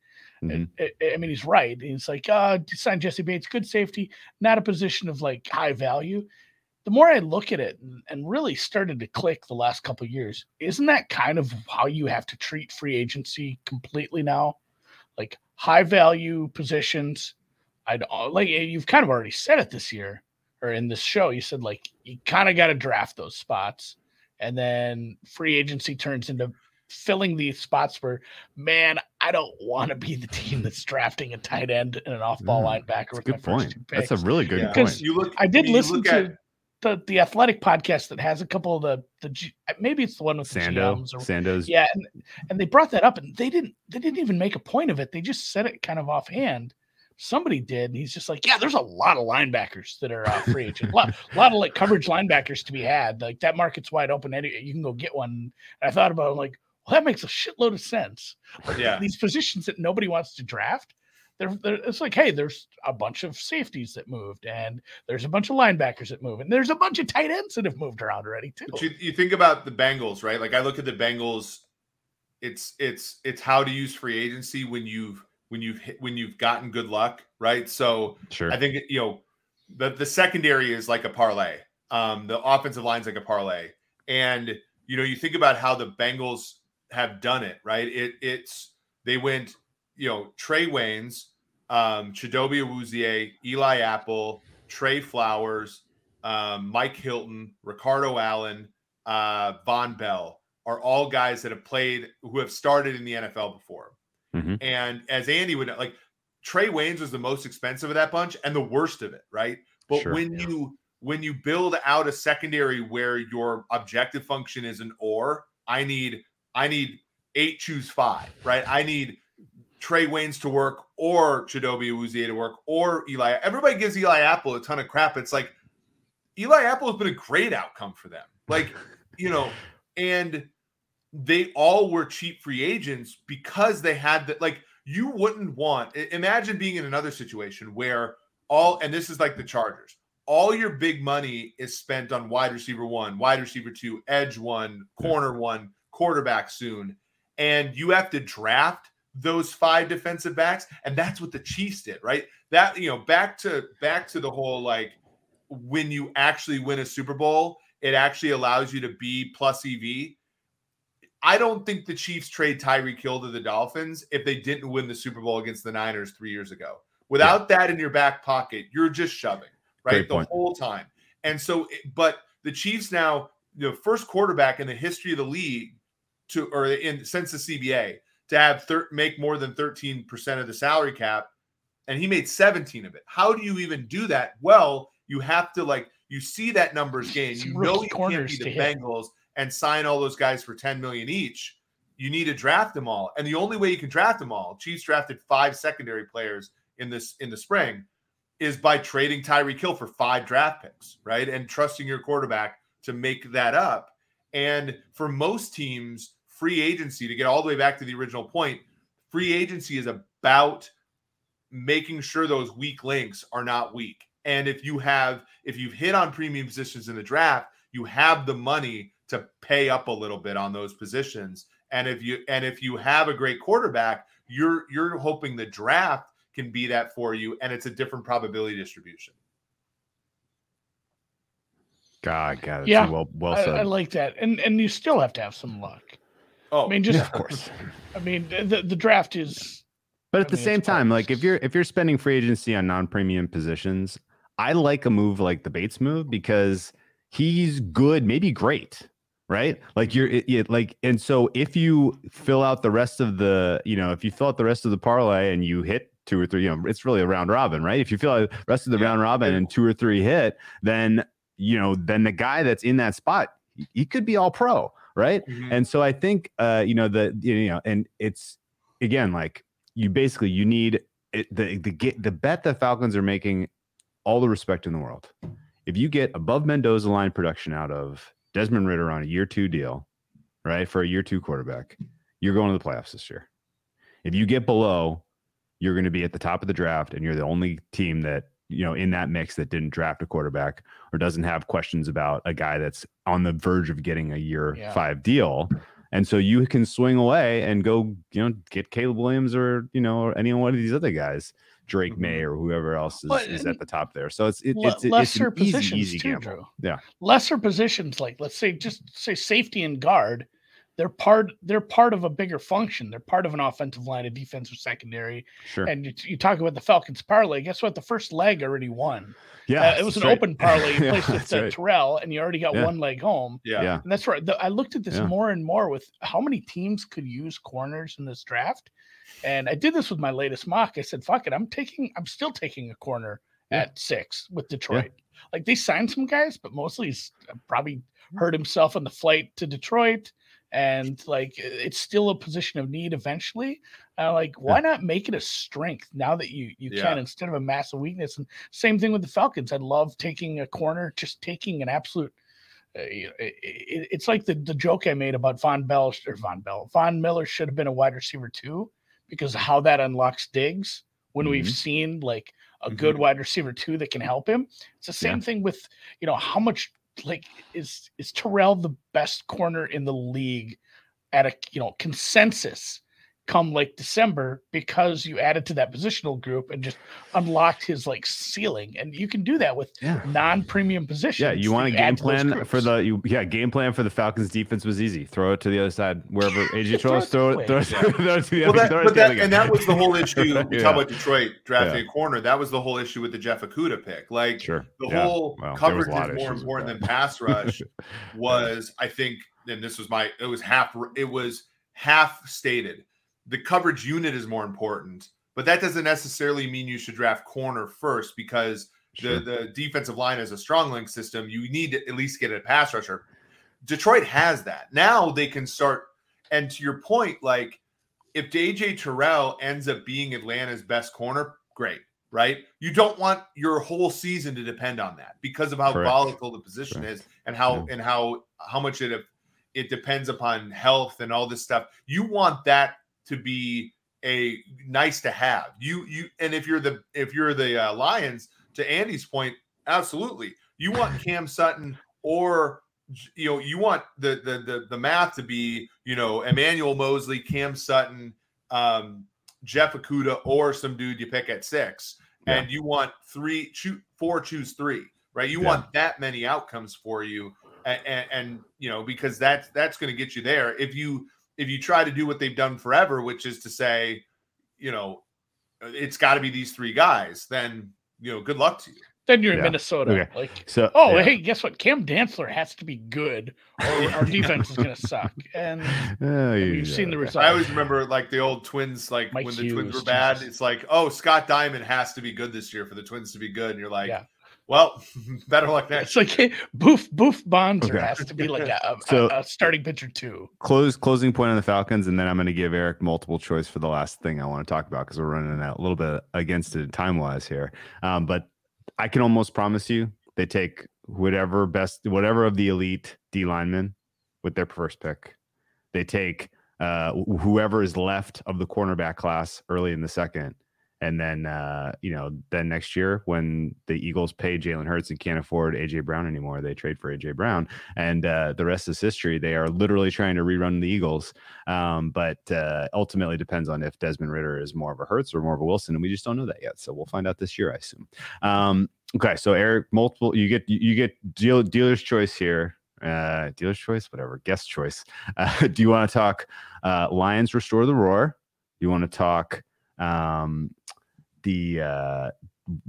Mhm. I, I mean he's right. He's like, uh, sign Jessie Bates, good safety, not a position of like high value. The more I look at it and, and really started to click the last couple of years, isn't that kind of how you have to treat free agency completely now? Like high value positions. I'd like you've kind of already said it this year or in this show. You said like you kind of got to draft those spots, and then free agency turns into filling these spots where, man, I don't want to be the team that's [laughs] drafting a tight end and an off-ball Mm, linebacker That's a with my good first point. two That's a really good Yeah. point. You look. I did you listen look to at- the the athletic podcast that has a couple of the the G- maybe it's the one with the Sando, GMs or Sando's. yeah, and, and they brought that up, and they didn't they didn't even make a point of it. They just said it kind of offhand. Somebody did, and he's just like, "Yeah, there's a lot of linebackers that are uh, free agent. A lot, a [laughs] lot of like coverage linebackers to be had. Like that market's wide open. You can go get one." And I thought about, it, I'm like, well, that makes a shitload of sense. Like, Yeah. these positions that nobody wants to draft. They're, they're, it's like, hey, there's a bunch of safeties that moved, and there's a bunch of linebackers that move, and there's a bunch of tight ends that have moved around already too. But you, you think about the Bengals, right? Like I look at the Bengals, it's it's it's how to use free agency when you've when you've hit, when you've gotten good luck, right? So Sure. I think you know the the secondary is like a parlay. Um, the offensive line's like a parlay, and you know you think about how the Bengals have done it, right? It it's they went, you know, Trae Waynes, um, Chidobe Awuzie, Eli Apple, Tre Flowers, um, Mike Hilton, Ricardo Allen, uh, Vonn Bell are all guys that have played who have started in the NFL before. Mhm. And as Andy would like, Trae Waynes was the most expensive of that bunch and the worst of it, right? But Sure, when yeah. you when you build out a secondary where your objective function is an or, I need I need eight choose five, right? I need Trae Waynes to work or Chidobe Awuzie to work or Eli. Everybody gives Eli Apple a ton of crap. It's like Eli Apple has been a great outcome for them. Like, [laughs] you know, and they all were cheap free agents because they had that. Like, you wouldn't want, imagine being in another situation where all, and this is like the Chargers, all your big money is spent on wide receiver one, wide receiver two, edge one, corner one, quarterback soon. And you have to draft those five defensive backs. And that's what the Chiefs did, right? That, you know, back to, back to the whole like, when you actually win a Super Bowl, it actually allows you to be plus EV. I don't think the Chiefs trade Tyreek Hill to the Dolphins if they didn't win the Super Bowl against the Niners three years ago. Without that in your back pocket, you're just shoving, right? The whole time. And so, but the Chiefs now, the first quarterback in the history of the league to, or in since the CBA, to have thir- make more than 13% of the salary cap, and he made 17 of it. How do you even do that? Well, you have to like you see that numbers game. You know you can't be the hit. And sign all those guys for 10 million each. You need to draft them all. And the only way you can draft them all, Chiefs drafted five secondary players in this in the spring, is by trading Tyreek Hill for five draft picks, right? And trusting your quarterback to make that up. And for most teams, free agency, to get all the way back to the original point, free agency is about making sure those weak links are not weak. And if you have, if you've hit on premium positions in the draft, you have the money to pay up a little bit on those positions. And if you and if you have a great quarterback, you're you're hoping the draft can be that for you, and it's a different probability distribution. God, God, that's Yeah, well, well said. I like that, and and you still have to have some luck. Oh, I mean, just yeah, of course. [laughs] I mean, the the draft is But I at the mean, same it's part of time, like if you're if you're spending free agency on non-premium positions, I like a move like the Bates move because he's good, maybe great, right? Like you're it, it- like, and so if you fill out the rest of the, you know, if you fill out the rest of the parlay and you hit two or three, you know, it's really a round robin, right? If you fill out the rest of the Yeah. round robin and two or three hit, then you know, then the guy that's in that spot, he- could be all pro, right? Mhm. And so I think uh, you know the you know, and it's again like you basically you need it, the the get the bet that Falcons are making all the respect in the world. If you get above Mendoza line production out of Desmond Ridder on a year two deal, right, for a year two quarterback, you're going to the playoffs this year. If you get below, you're going to be at the top of the draft, and you're the only team that you know in that mix that didn't draft a quarterback or doesn't have questions about a guy that's on the verge of getting a year Yeah. five deal. And so you can swing away and go, you know, get Caleb Williams or you know, or any one of these other guys, Drake Mhm. Maye or whoever else is, Well, is at the top there. So it's it, Le- it's it's lesser an easy, positions easy too, gamble. Drew. Yeah. Lesser positions, like let's say just say safety and guard, they're part they're part of a bigger function. They're part of an offensive line, a defensive secondary. Sure. And you, you talk about the Falcons parlay. Guess what? The first leg already won. yeah, Uh, it was an right. open parlay. You [laughs] Yeah, placed with uh, right. Terrell, and you already got Yeah. one leg home. yeah. Yeah. And that's right. The, I looked at this Yeah. more and more with how many teams could use corners in this draft. And I did this with my latest mock. I said, fuck it. I'm taking, I'm still taking a corner Yeah. at six with Detroit. Like they signed some guys, but mostly he's uh, probably hurt himself on the flight to Detroit. And like it's still a position of need eventually. Uh, like, why not make it a strength now that you you Yeah. can instead of a massive weakness? And same thing with the Falcons. I'd love taking a corner, just taking an absolute uh, it, it, it's like the, the joke I made about Vonn Bell or Von Bell. Von Miller should have been a wide receiver too, because how that unlocks digs when we've Mhm. seen like a good Mhm. wide receiver too that can help him. It's the same Yeah. thing with you know how much like is is Terrell the best corner in the league at a you know consensus come like December because you added to that positional group and just unlocked his like ceiling and you can do that with Yeah. non-premium positions. Yeah, you want a game add to those plan for the you, yeah game plan for the Falcons defense was easy. Throw it to the other side wherever AJ Throw it Throw it, throw it, throw it to the Well, other. that, throw but that, and that was the whole issue. We [laughs] Yeah. talk about Detroit drafting Yeah. a corner. That was the whole issue with the Jeff Okudah pick. Like Sure. the Yeah. whole Well, there was coverage is more important than pass [laughs] rush was, I think, and this was my, it was half, it was half stated. The coverage unit is more important, but that doesn't necessarily mean you should draft corner first because Sure. the, the defensive line is a strong link system. You need to at least get a pass rusher. Detroit has that. Now they can start. And to your point, like if AJ Terrell ends up being Atlanta's best corner, great, right? You don't want your whole season to depend on that because of how Correct. volatile the position is and how and how how much it it depends upon health and all this stuff. You want that to be a nice to have. You you and if you're the if you're the uh, Lions, to Andy's point, absolutely. You want Cam Sutton or you know you want the the the, the math to be you know Emmanuel Moseley, Cam Sutton, um, Jeff Okudah, or some dude you pick at six, Yeah. and you want three, choose four, choose three, right? You Yeah. want that many outcomes for you, and, and, and you know because that's that's going to get you there. If you if you try to do what they've done forever, which is to say, you know, it's got to be these three guys, then you know, good luck to you. Then you're in Yeah. Minnesota. Okay. Like, So oh, yeah. hey, guess what? Cam Dantzler has to be good, or our [laughs] defense is going to suck. And Oh, you've yeah. seen the result. I always remember like the old Twins, like Mike when the Twins were bad. Jesus. It's like, oh, Scott Diamond has to be good this year for the Twins to be good, and you're like, Yeah. Well, [laughs] better luck next. It's like [laughs] Boof Boof Bonser Okay. has to be like a, [laughs] a, So- a, a starting pitcher too. close closing point on the Falcons, and then I'm going to give Eric multiple choice for the last thing I want to talk about because we're running out a little bit against it time wise here. Um, but I can almost promise you they take whatever best, whatever of the elite D linemen with their first pick. They take uh, whoever is left of the cornerback class early in the second. And then, uh, you know, then next year when the Eagles pay Jalen Hurts and can't afford AJ Brown anymore, they trade for AJ Brown and uh, the rest is history. They are literally trying to rerun the Eagles, um, but uh, ultimately depends on if Desmond Ridder is more of a Hurts or more of a Wilson, and we just don't know that yet. So we'll find out this year, I assume. Um, okay, so Eric, multiple you get you get deal, dealer's choice here. Uh, dealer's choice, whatever, guest choice. [laughs] Uh, do you want to talk uh, Lions restore the roar? Do you want to talk um, the uh,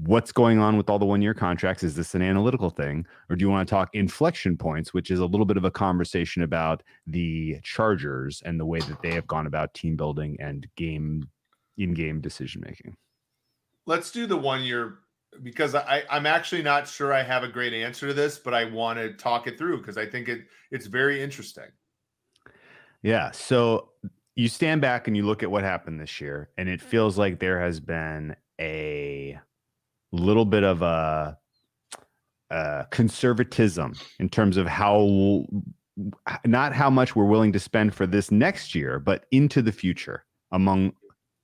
what's going on with all the one year contracts? Is this an analytical thing? Or do you want to talk inflection points, which is a little bit of a conversation about the Chargers and the way that they have gone about team building and game in game decision making? Let's do the one year because I, I'm actually not sure I have a great answer to this, but I want to talk it through because I think it it's very interesting. Yeah. So you stand back and you look at what happened this year, and it mm-hmm. feels like there has been a little bit of a, a conservatism in terms of how not how much we're willing to spend for this next year, but into the future among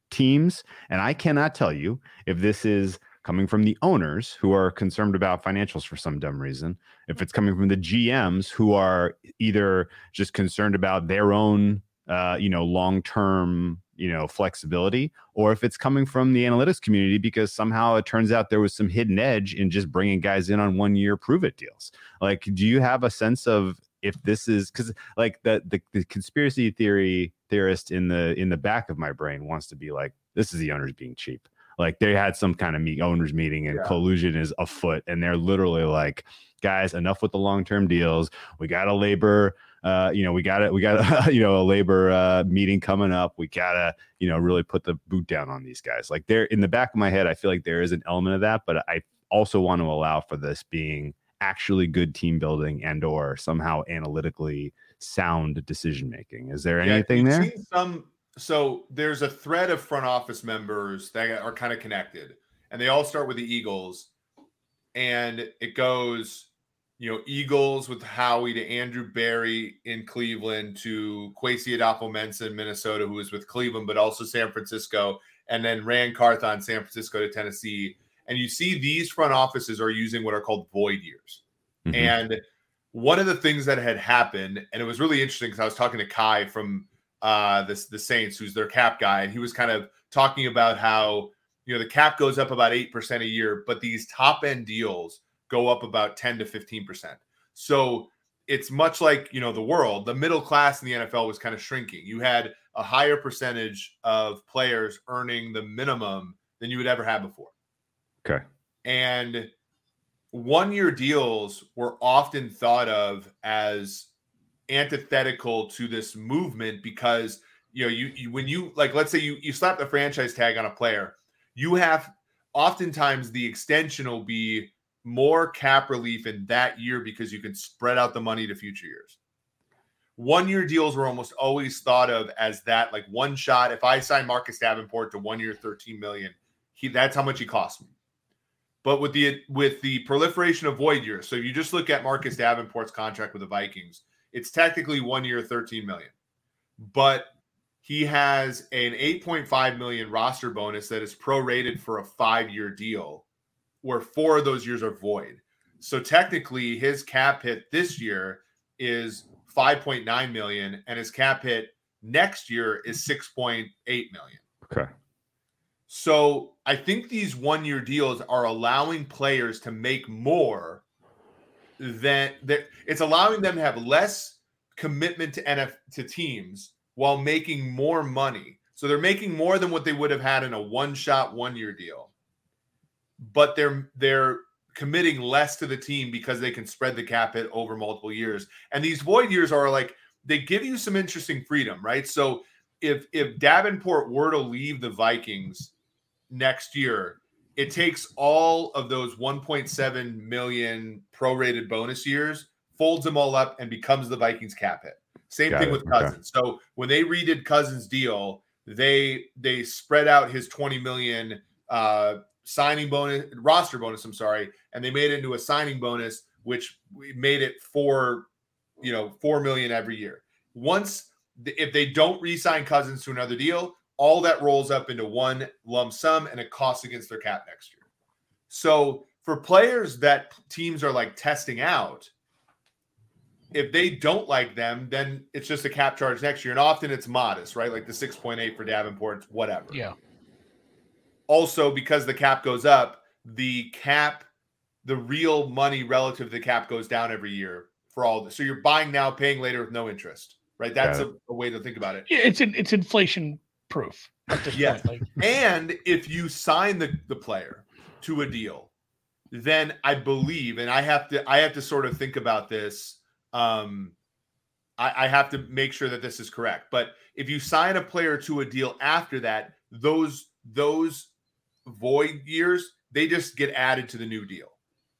teams. And I cannot tell you if this is coming from the owners who are concerned about financials for some dumb reason, if it's coming from the GMs who are either just concerned about their own, uh, you know, long term, you know, flexibility, or if it's coming from the analytics community because somehow it turns out there was some hidden edge in just bringing guys in on one year prove it deals. Like, do you have a sense of if this is because like the, the the conspiracy theory theorist in the in the back of my brain wants to be like this is the owners being cheap like they had some kind of meet, owners meeting and yeah. collusion is afoot and they're literally like guys enough with the long-term deals we got a labor uh, you know, we got it. We got [laughs] you know a labor uh, meeting coming up. We gotta, you know, really put the boot down on these guys. Like they're in the back of my head, I feel like there is an element of that, but I also want to allow for this being actually good team building and or somehow analytically sound decision making. Is there yeah, anything there? Some so there's a thread of front office members that are kind of connected, and they all start with the Eagles, and it goes, you know, Eagles with Howie to Andrew Berry in Cleveland to Kwesi Adofo-Mensah in Minnesota, who was with Cleveland, but also San Francisco, and then Ran Carthon, San Francisco to Tennessee. And you see these front offices are using what are called void years. Mm-hmm. And one of the things that had happened, and it was really interesting because I was talking to Kai from uh, this the Saints, who's their cap guy, and he was kind of talking about how you know the cap goes up about eight percent a year, but these top end deals go up about ten to fifteen percent. So it's much like you know the world. The middle class in the NFL was kind of shrinking. You had a higher percentage of players earning the minimum than you would ever have before. Okay, and one year deals were often thought of as antithetical to this movement because you know you, you when you like let's say you you slap the franchise tag on a player you have oftentimes the extension will be more cap relief in that year because you can spread out the money to future years. One year deals were almost always thought of as that like one shot. If i sign marcus davenport to one year 13 million he that's how much he cost me. But with the with the proliferation of void years so you just look at marcus davenport's contract with the vikings it's technically one year, 13 million, but he has an 8.5 million roster bonus that is prorated for a five year deal where four of those years are void. So technically, his cap hit this year is 5.9 million, and his cap hit next year is 6.8 million. Okay. So I think these one year deals are allowing players to make more then it's allowing them to have less commitment to NF to teams while making more money. So they're making more than what they would have had in a one-shot one-year deal. But they're they're committing less to the team because they can spread the cap hit over multiple years. And these void years are like they give you some interesting freedom, right? So if if Davenport were to leave the Vikings next year, it takes all of those 1.7 million prorated bonus years, folds them all up, and becomes the Vikings cap hit. Same Got thing it. with Cousins. Okay. So when they redid Cousins' deal, they they spread out his 20 million uh, signing bonus, roster bonus. I'm sorry, and they made it into a signing bonus, which we made it four, you know, four million every year. Once if they don't re-sign Cousins to another deal, all that rolls up into one lump sum and it costs against their cap next year. So for players that teams are like testing out, if they don't like them, then it's just a cap charge next year. And often it's modest, right? Like the 6.8 for Davenport, whatever. Yeah. Also, because the cap goes up, the cap, the real money relative to the cap goes down every year for all this. So you're buying now, paying later with no interest, right? That's yeah. a, a, way to think about it. Yeah, it's an, it's inflation proof. Yeah. Like. and if you sign the, the player to a deal, then I believe, and I have to I have to sort of think about this. Um, I, I have to make sure that this is correct. But if you sign a player to a deal after that, those those void years they just get added to the new deal,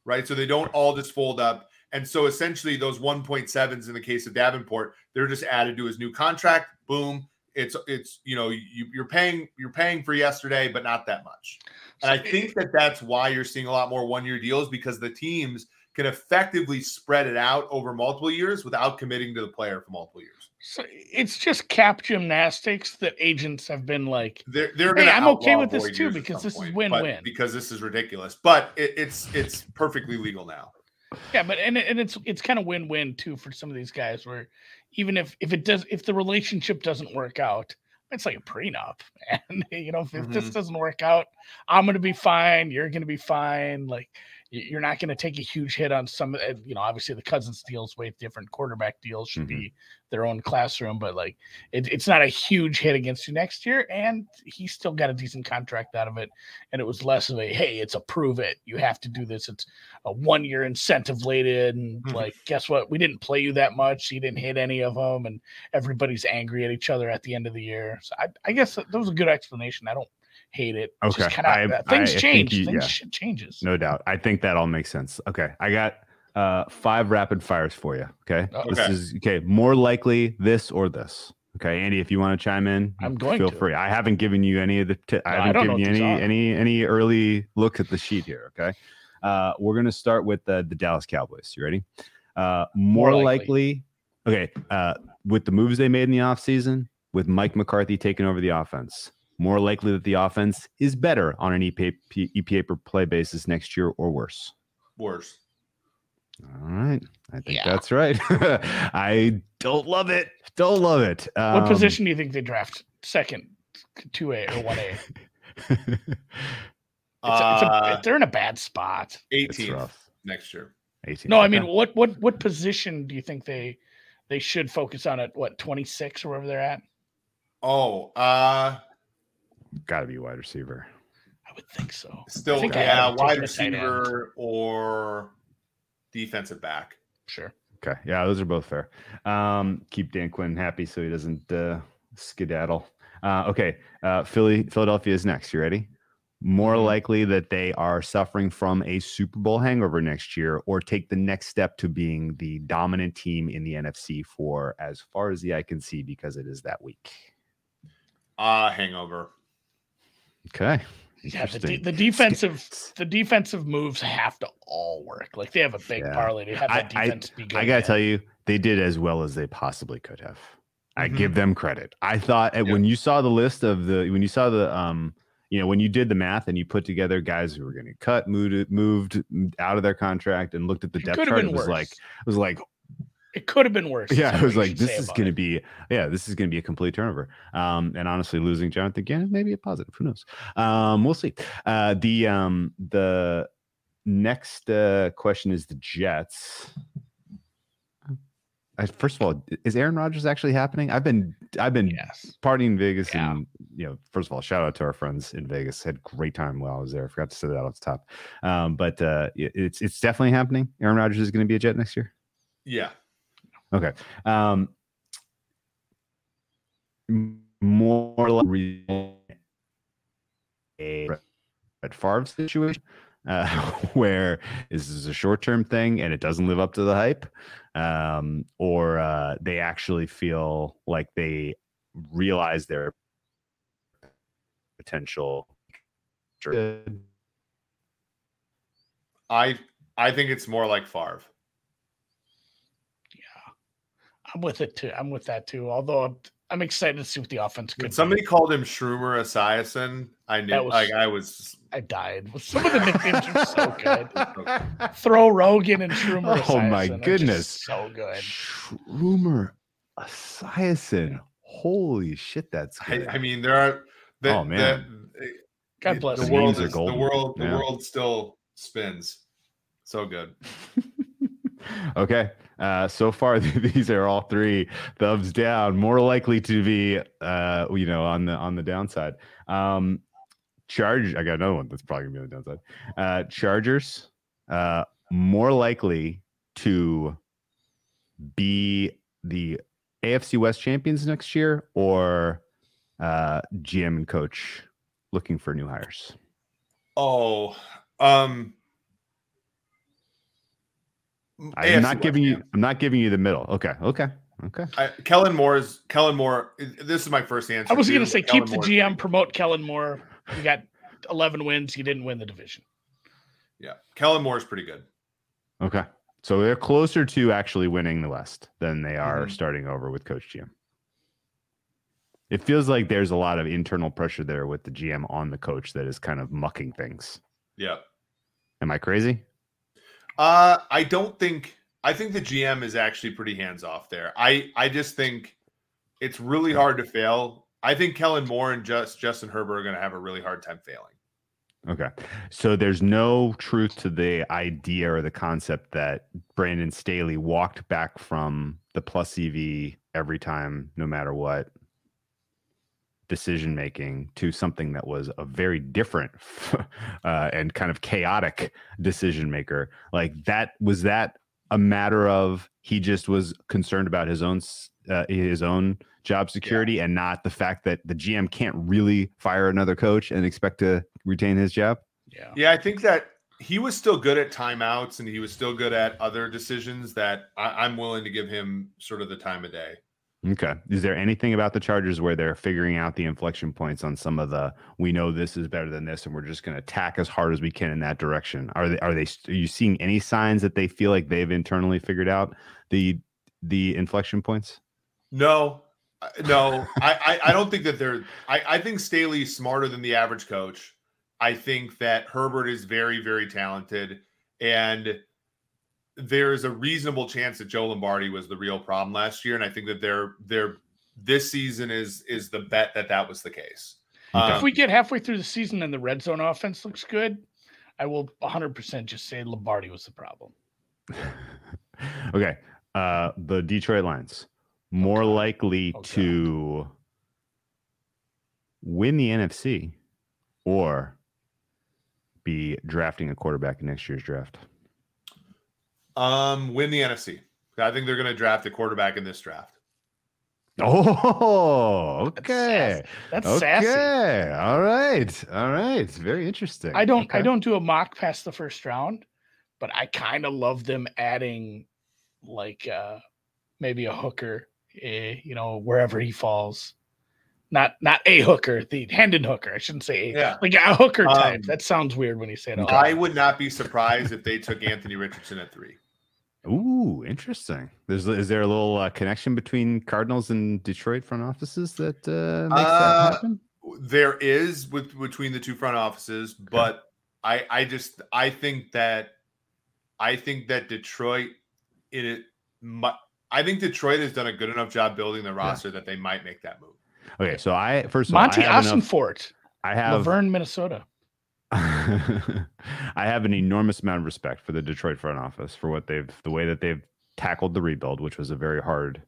right? So they don't all just fold up And so essentially, those 1.7s in the case of Davenport, they're just added to his new contract. Boom. It's it's you know you, you're paying you're paying for yesterday, but not that much. And I think that that's why you're seeing a lot more one year deals because the teams can effectively spread it out over multiple years without committing to the player for multiple years. So it's just cap gymnastics that agents have been like. They're they're Hey. I'm okay with this too, because this is win-win. Because this is ridiculous, but it, it's it's perfectly legal now. Yeah, but and and it's it's kind of win-win too for some of these guys where even if if it does if the relationship doesn't work out, it's like a prenup. [laughs] And you know, if, if this Mhm. doesn't work out, I'm gonna be fine. You're gonna be fine. Like you're not gonna take a huge hit on some. uh, You know, obviously the Cousins deals way different. Quarterback deals should Mhm. be their own classroom, but like it, it's not a huge hit against you next year. And he still got a decent contract out of it. And it was less of a hey, it's a prove it. You have to do this. It's a one year incentive lated and Mhm. like guess what we didn't play you that much you didn't hit any of them and everybody's angry at each other at the end of the year so i, I guess that, that was a good explanation i don't hate it It's just Okay, kinda, I- things I change you- things yeah. shit changes No doubt. I think that all makes sense. Okay. I got uh five rapid fires for you. Okay. Oh, This is okay. More likely this or this. Okay, Andy, if you want to chime in, I'm going feel to. free. I haven't given you any of the. T- I No, I haven't don't given you any are. any any early look at the sheet here. Okay, uh, we're gonna start with the the Dallas Cowboys. You ready? Uh, more, More likely. likely. Okay, uh, with the moves they made in the offseason, with Mike McCarthy taking over the offense, more likely that the offense is better on an EPA, EPA per play basis next year or worse. Worse. All right, I think Yeah. that's right. [laughs] I don't love it. Don't love it. what Um, position do you think they draft second 2a or 1a [laughs] it's, a, it's Uh, a, they're in a bad spot it's 18th rough. next year. 18. no i mean what what what position do you think they they should focus on at what 26 or wherever they're at Oh, uh, got to be wide receiver. i would think so still think yeah, wide taking a tight end. receiver or defensive back. sure Okay, yeah, those are both fair. Um, keep Dan Quinn happy so he doesn't uh, skedaddle. Uh, okay, uh, Philly, Philadelphia is next. You ready? More Mhm. likely that they are suffering from a Super Bowl hangover next year, or take the next step to being the dominant team in the NFC for as far as the eye can see, because it is that week. Uh hangover. Okay, Yeah, the, de- the defensive the defensive moves have to all work. Like they have a big Yeah. parlay to have I- that defense be good. I gotta again. tell you, they did as well as they possibly could have. I Mhm. give them credit. I thought uh, Yeah. when you saw the list of the when you saw the um you know when you did the math and you put together guys who were going to cut moved moved out of their contract and looked at the depth chart, it was worse. like it was like it could have been worse. yeah, it what was like this is going to be yeah, this is going to be a complete turnover. Um, and honestly, losing Jonathan Gannon, maybe a positive. Who knows? Um, we'll see. Uh, the um, the next uh, question is the Jets. I, first of all, is Aaron Rodgers actually happening? I've been I've been yes. partying in Vegas, Yeah. and you know, first of all, shout out to our friends in Vegas. Had great time while I was there. I forgot to say that off the top. Um, but uh, it's it's definitely happening. Aaron Rodgers is going to be a Jet next year. Yeah. Okay. Um, more like a Brett Favre situation, uh, [laughs] where this is a short term thing and it doesn't live up to the hype, um, or uh, they actually feel like they realize their potential. I I think it's more like Favre. I'm with it too. I'm with that too. Although I'm, I'm excited to see what the offense could When be. somebody called him Shroomer Esiason, I knew That was- like I was I died. Some of the nicknames are so good. [laughs] Throw Rogan and Schumer. Oh my Esiason are just goodness. so good. Schumer Esiason. Holy shit, that's I, good. I mean there are the, Oh, man. the, God bless the him. world Memes are is, the world the Yeah. world still spins. So good. [laughs] okay. Uh, so far, [laughs] these are all three thumbs down. More likely to be, uh, you know, on the on the downside. Um, Charge. I got another one that's probably gonna be on the downside. Uh, Chargers. Uh, more likely to be the AFC West champions next year, or uh, GM and coach looking for new hires. Oh, um I'm AFC not West, giving you. yeah. I'm not giving you the middle. Okay. Okay. Okay. I, Kellen Moore's Kellen Moore. This is my first answer. I was going to say Kellen keep the Moore's GM, pretty- promote Kellen Moore. You got 11 wins. You didn't win the division. Yeah, Kellen Moore's pretty good. Okay. So they're closer to actually winning the West than they are Mhm. starting over with Coach GM. It feels like there's a lot of internal pressure there with the GM on the coach that is kind of mucking things. Yeah. Am I crazy? Uh, I don't think. I think the GM is actually pretty hands off there. I I just think it's really hard to fail. I think Kellen Moore and just Justin Herbert are going to have a really hard time failing. Okay. So there's no truth to the idea or the concept that Brandon Staley walked back from the plus EV every time, no matter what decision making, to something that was a very different [laughs] uh, and kind of chaotic decision maker. Like that was that a matter of he just was concerned about his own uh, his own job security and not the fact that the GM can't really fire another coach and expect to retain his job. Yeah. Yeah, I think that he was still good at timeouts and he was still good at other decisions that I, I'm willing to give him sort of the time of day. Okay. Is there anything about the Chargers where they're figuring out the inflection points on some of the we know this is better than this and we're just going to attack as hard as we can in that direction? Are they are they are you seeing any signs that they feel like they've internally figured out the the inflection points? No, uh, no, I, I, I don't think that they're. I, I think Staley's smarter than the average coach. I think that Herbert is very, very talented, and there's a reasonable chance that Joe Lombardi was the real problem last year. And I think that they're they're this season is is the bet that that was the case. Okay. if we get halfway through the season and the red zone offense looks good, I will 100% just say Lombardi was the problem. [laughs] okay. Uh the Detroit Lions more God. likely Oh, to win the NFC or be drafting a quarterback in next year's draft. Um, win the NFC. I think they're going to draft a quarterback in this draft. Oh, That's okay. That's okay. sassy. All right. All right. It's very interesting. I don't I don't do a mock past the first round, but I kind of love them adding like uh maybe a hooker, eh, you know, wherever he falls. Not not a hooker, the Hendon hooker. I shouldn't say a, Yeah. like a hooker type. Um, that sounds weird when you say it. I would not be surprised if they took Anthony Richardson at three. Ooh, interesting. There's is there a little uh, connection between Cardinals and Detroit front offices that uh, makes Uh, that happen? There is with between the two front offices, but I I just I think that I think that Detroit in it mu- I think Detroit has done a good enough job building the roster that they might make that move. Okay, so I first of all, Monti I have, enough, Ossenfort, I have Laverne, Minnesota. [laughs] I have an enormous amount of respect for the Detroit front office for what they've the way that they've tackled the rebuild, which was a very hard,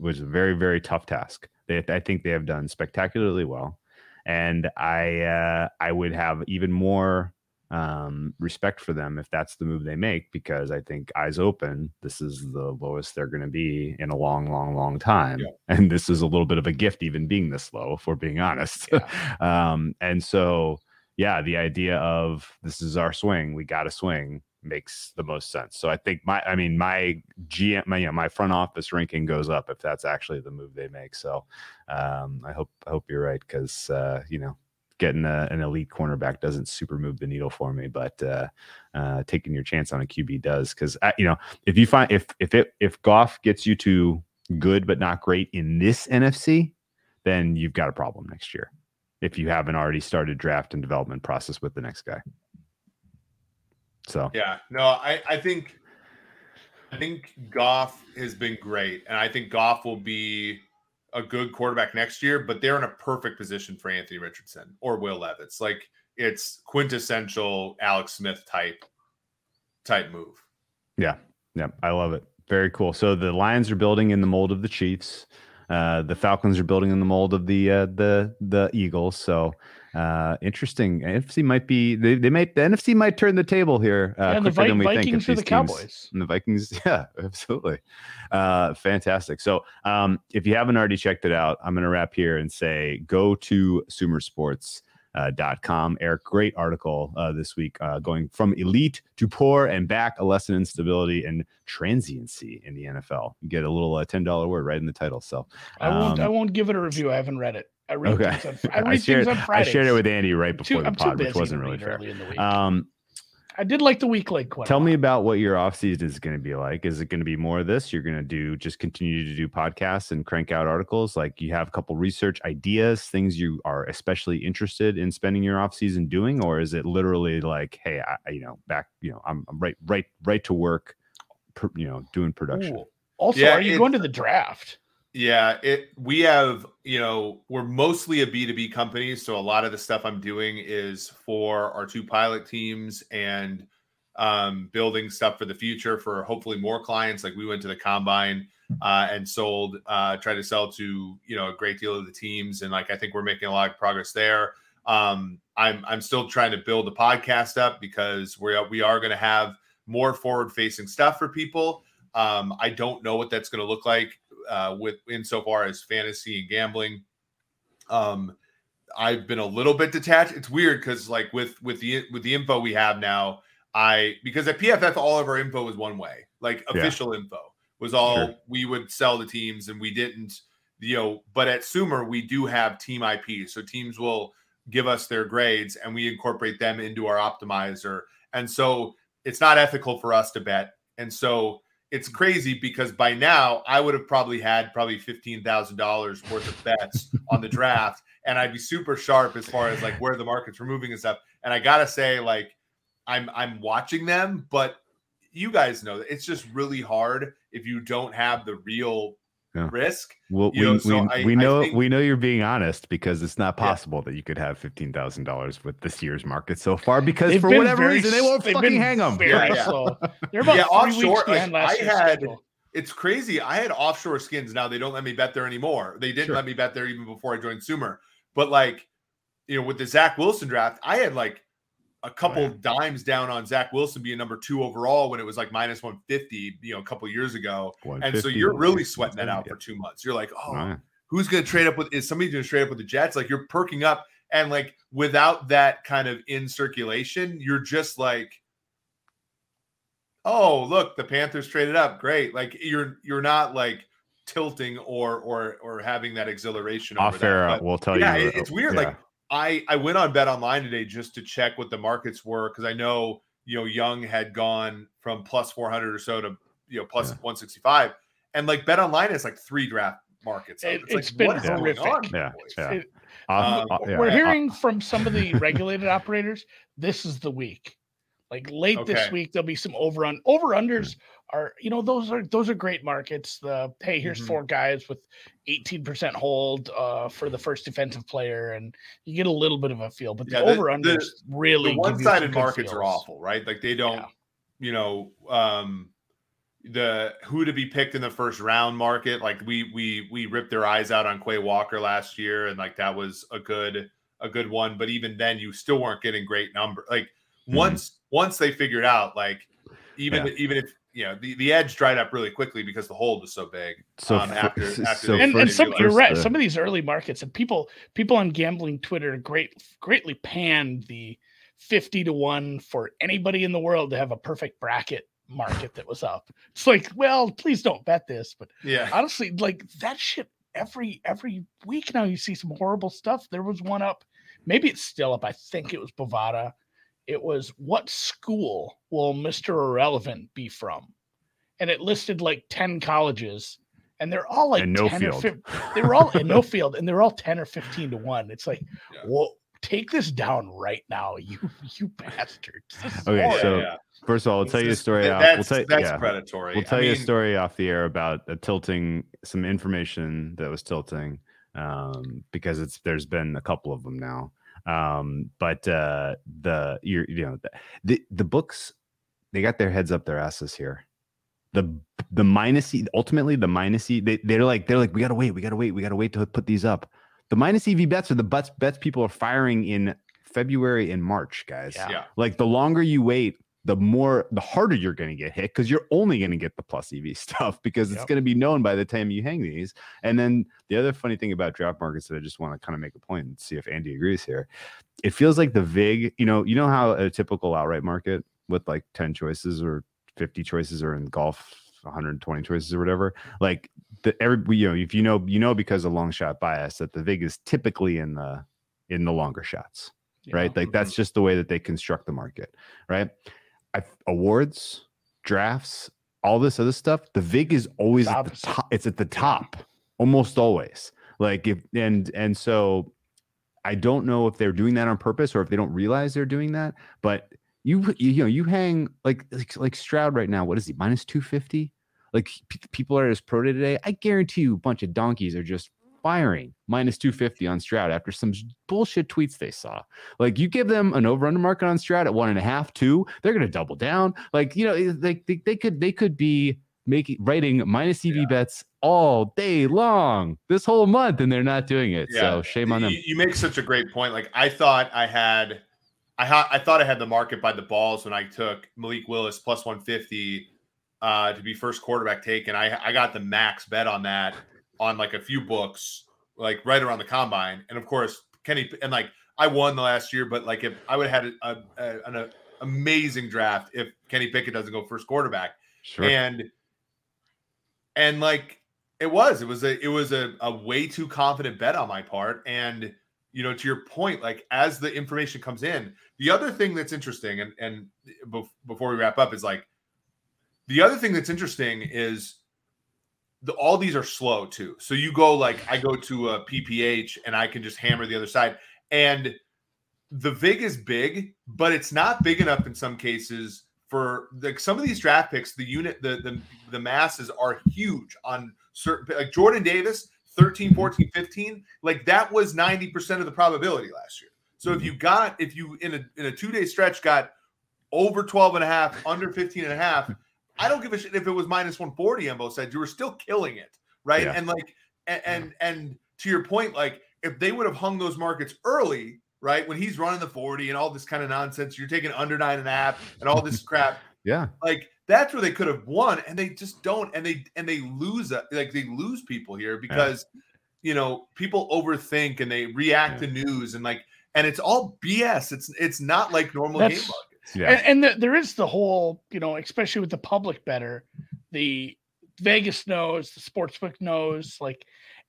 was a very very tough task. They, I think they have done spectacularly well, and I uh, I would have even more um, respect for them if that's the move they make because I think eyes open, this is the lowest they're going to be in a long, long, long time, Yeah. and this is a little bit of a gift even being this low, if we're being honest. [laughs] um, and so yeah, the idea of this is our swing, we got to swing makes the most sense. So I think my, I mean, my GM, my, you know, my front office ranking goes up if that's actually the move they make. So um, I hope, I hope you're right because uh, you know, getting a, an elite cornerback doesn't super move the needle for me, but uh, uh, taking your chance on a QB does. Because you know, if you find if if it if Goff gets you to good but not great in this NFC, then you've got a problem next year if you haven't already started draft and development process with the next guy. So Yeah, no, I I think I think Goff has been great, and I think Goff will be a good quarterback next year. But they're in a perfect position for Anthony Richardson or Will Levis. Like it's quintessential Alex Smith type type move. Yeah, yeah, I love it. Very cool. So the Lions are building in the mold of the Chiefs. Uh, the Falcons are building in the mold of the uh, the the Eagles. So uh, interesting. NFC might be they, they might the NFC might turn the table here uh, quicker Vi- than we think. Vikings if or these the teams- Cowboys. And the Vikings, [laughs] yeah, absolutely. Uh, fantastic. So, um, if you haven't already checked it out, I'm going to wrap here and say go to Sumer Sports. Uh, dot com. Eric, great article uh, this week uh, going from elite to poor and back, a lesson in stability and transiency in the NFL. You get a little uh, ten dollar word right in the title. So I won't. I um, won't give it a review. I haven't read it. I read Okay. on, I [laughs] I read shared, things on I shared it with Andy right before too, the pod, which wasn't really fair. early in the week. Um, I did like the week late. Quite a Tell me about what your off season is going to be like. Is it going to be more of this? You're going to do just continue to do podcasts and crank out articles. Like you have a couple research ideas, things you are especially interested in spending your off season doing, or is it literally like, hey, I, I- you know, back, you know, I'm, I'm right, right, right to work, pr- you know, doing production. Ooh. Also, Yeah, are you going to the draft? Yeah, it we have, you know, we're mostly a B2B company, so a lot of the stuff I'm doing is for our two pilot teams and um building stuff for the future for hopefully more clients like we went to the combine uh and sold uh tried to sell to, you know, a great deal of the teams and like I think we're making a lot of progress there. Um I'm I'm still trying to build the podcast up because we are we are going to have more forward facing stuff for people. Um I don't know what that's going to look like uh, with insofar as fantasy and gambling. Um, I've been a little bit detached. It's weird because like with with the with the info we have now, I because at PFF all of our info was one way, like Yeah. official info was all Sure. we would sell the teams and we didn't, you know. But at Sumer we do have team IP, so teams will give us their grades and we incorporate them into our optimizer, and so it's not ethical for us to bet, and so it's crazy because by now I would have probably had probably fifteen thousand dollars worth of bets [laughs] on the draft, and I'd be super sharp as far as like where the markets were moving and stuff. And I gotta say, like, I'm I'm watching them, but you guys know that it's just really hard if you don't have the real Yeah. risk. Well, You we, know, so we, I- we I know think- we know you're being honest because it's not Yeah. possible that you could have fifteen thousand dollars with this year's market so far because They've for whatever reason they won't fucking hang them. very Yeah, yeah. They're about Yeah, offshore, like, I had- schedule. It's crazy. I had offshore skins. Now they don't let me bet there anymore. They didn't Sure. let me bet there even before I joined Sumer. But like, you know, with the Zach Wilson draft, I had like a oh, couple yeah. dimes down on Zach Wilson being number two overall when it was like minus 150, you know, a couple years ago. And so you're really sweating that out for two months. You're like, oh, who's going to trade up with? Is somebody going to trade up with the Jets? Like you're perking up, and like without that kind of in circulation, you're just like, oh, look, the Panthers traded up. Great. Like you're you're not like tilting or or or having that exhilaration. Off air, we'll tell yeah, you. it- it's weird. yeah. Like I I went on Bet Online today just to check what the markets were because I know you know Young had gone from plus 400 or so to you know plus Yeah. 165, and like Bet Online is like three draft markets. It- It's like, it's been what is going horrific. on, Yeah, boys? yeah. It- um, uh, yeah, We're uh, hearing from some of the regulated operators. This is the week. Like late this week, there'll be some over on over unders are you know those are those are great markets. The hey, here's Mhm. four guys with 18% hold uh, for the first defensive player, and you get a little bit of a feel. But the Yeah, the- over unders really the give you some one-sided good markets are awful, right? Like they don't, Yeah. you know, um the who to be picked in the first round market. Like we we we ripped their eyes out on Quay Walker last year, and like that was a good a good one. But even then, you still weren't getting great number. Like Mhm. once once they figured out, like even even if you know the, the edge dried up really quickly because the hold was so big. So um, after- after so and, and first- some you're right. Some of these early markets and people people on gambling Twitter great greatly panned the fifty to one for anybody in the world to have a perfect bracket market that was up. It's like, well, please don't bet this, but yeah, honestly, like that shit every every week now you see some horrible stuff. There was one up, maybe it's still up. I think it was Bovada. It was what school will Mr. Irrelevant be from? And it listed like 10 colleges, and they're all like and no 10 or field. 15 they were all in no [laughs] field, and they're all 10 or 15 to 1. It's like, Yeah. whoa, take this down right now, you you bastards. Okay, horrible. so yeah. First of all, I'll It's tell you a story. that- Off, we'll That's tell, that's yeah. predatory. We'll I tell you a story off the air about uh, tilting some information that was tilting um, because it's there's been a couple of them now. Um, but uh, the you you know the, the the books they got their heads up their asses here. The the minus E- ultimately the minus E they they're like they're like we gotta wait we gotta wait we gotta wait to put these up. The minus EV bets are the bets bets people are firing in February and March, guys. Yeah. Yeah. Like the longer you wait, the more the harder you're going to get hit because you're only going to get the plus EV [laughs] stuff because it's Yep. going to be known by the time you hang these. And then the other funny thing about draft markets that I just want to kind of make a point and see if Andy agrees here. It feels like the VIG, you know, you know how a typical outright market with like 10 choices or 50 choices or in golf 120 choices or whatever like the every you know if you know you know because of long shot bias that the vig is typically in the in the longer shots you right like mm-hmm. that's just the way that they construct the market right I, awards drafts all this other stuff the vig is always at the top it's at the top almost always. Like if and and so i don't know if they're doing that on purpose or if they don't realize they're doing that but you you, know you hang like, like like stroud right now what is he minus 250 like p- people are at his pro day today i guarantee you a bunch of donkeys are just firing minus 250 on stroud after some bullshit tweets they saw. Like you give them an over under market on stroud at one and a half two they're gonna double down. Like you know it- like they, they could they could be making writing minus ev bets all day long this whole month and they're not doing it. So shame on them. You, you make such a great point. Like I thought I had, I ha- I thought I had the market by the balls when I took Malik Willis plus one fifty uh, to be first quarterback taken. I I got the max bet on that on like a few books, like right around the combine, and of course Kenny and like I won the last year, but like if I would have had a, a, an a, amazing draft if Kenny Pickett doesn't go first quarterback. Sure. And and like it was it was a it was a, a way too confident bet on my part. And you know to your point like as the information comes in the other thing that's interesting and and bef- before we wrap up is like the other thing that's interesting is the, all these are slow too. So you go like i go to a pph and i can just hammer the other side. And the vig is big but it's not big enough in some cases for like some of these draft picks the unit the the, the masses are huge on certain like jordan davis 13 mm-hmm. 14 15 like that was 90% of the probability last year. So if mm-hmm. you got if you in a in a two day stretch got over 12 and a half under 15 and a half hmm. I don't give a shit if it was minus 140 Embo said. you were still killing it right? Yeah. and like and, and and to your point like if they would have hung those markets early right when he's running the 40 and all this kind of nonsense you're taking under nine and a half and app and all this [laughs] crap yeah. like that's where they could have won and they just don't and they and they lose uh, like they lose people here because you know people overthink and they react to news and like and it's all bs it's it's not like normal game That's- markets yeah And, and the, there is the whole, you know, especially with the public better, the Vegas knows, the sportsbook knows. Like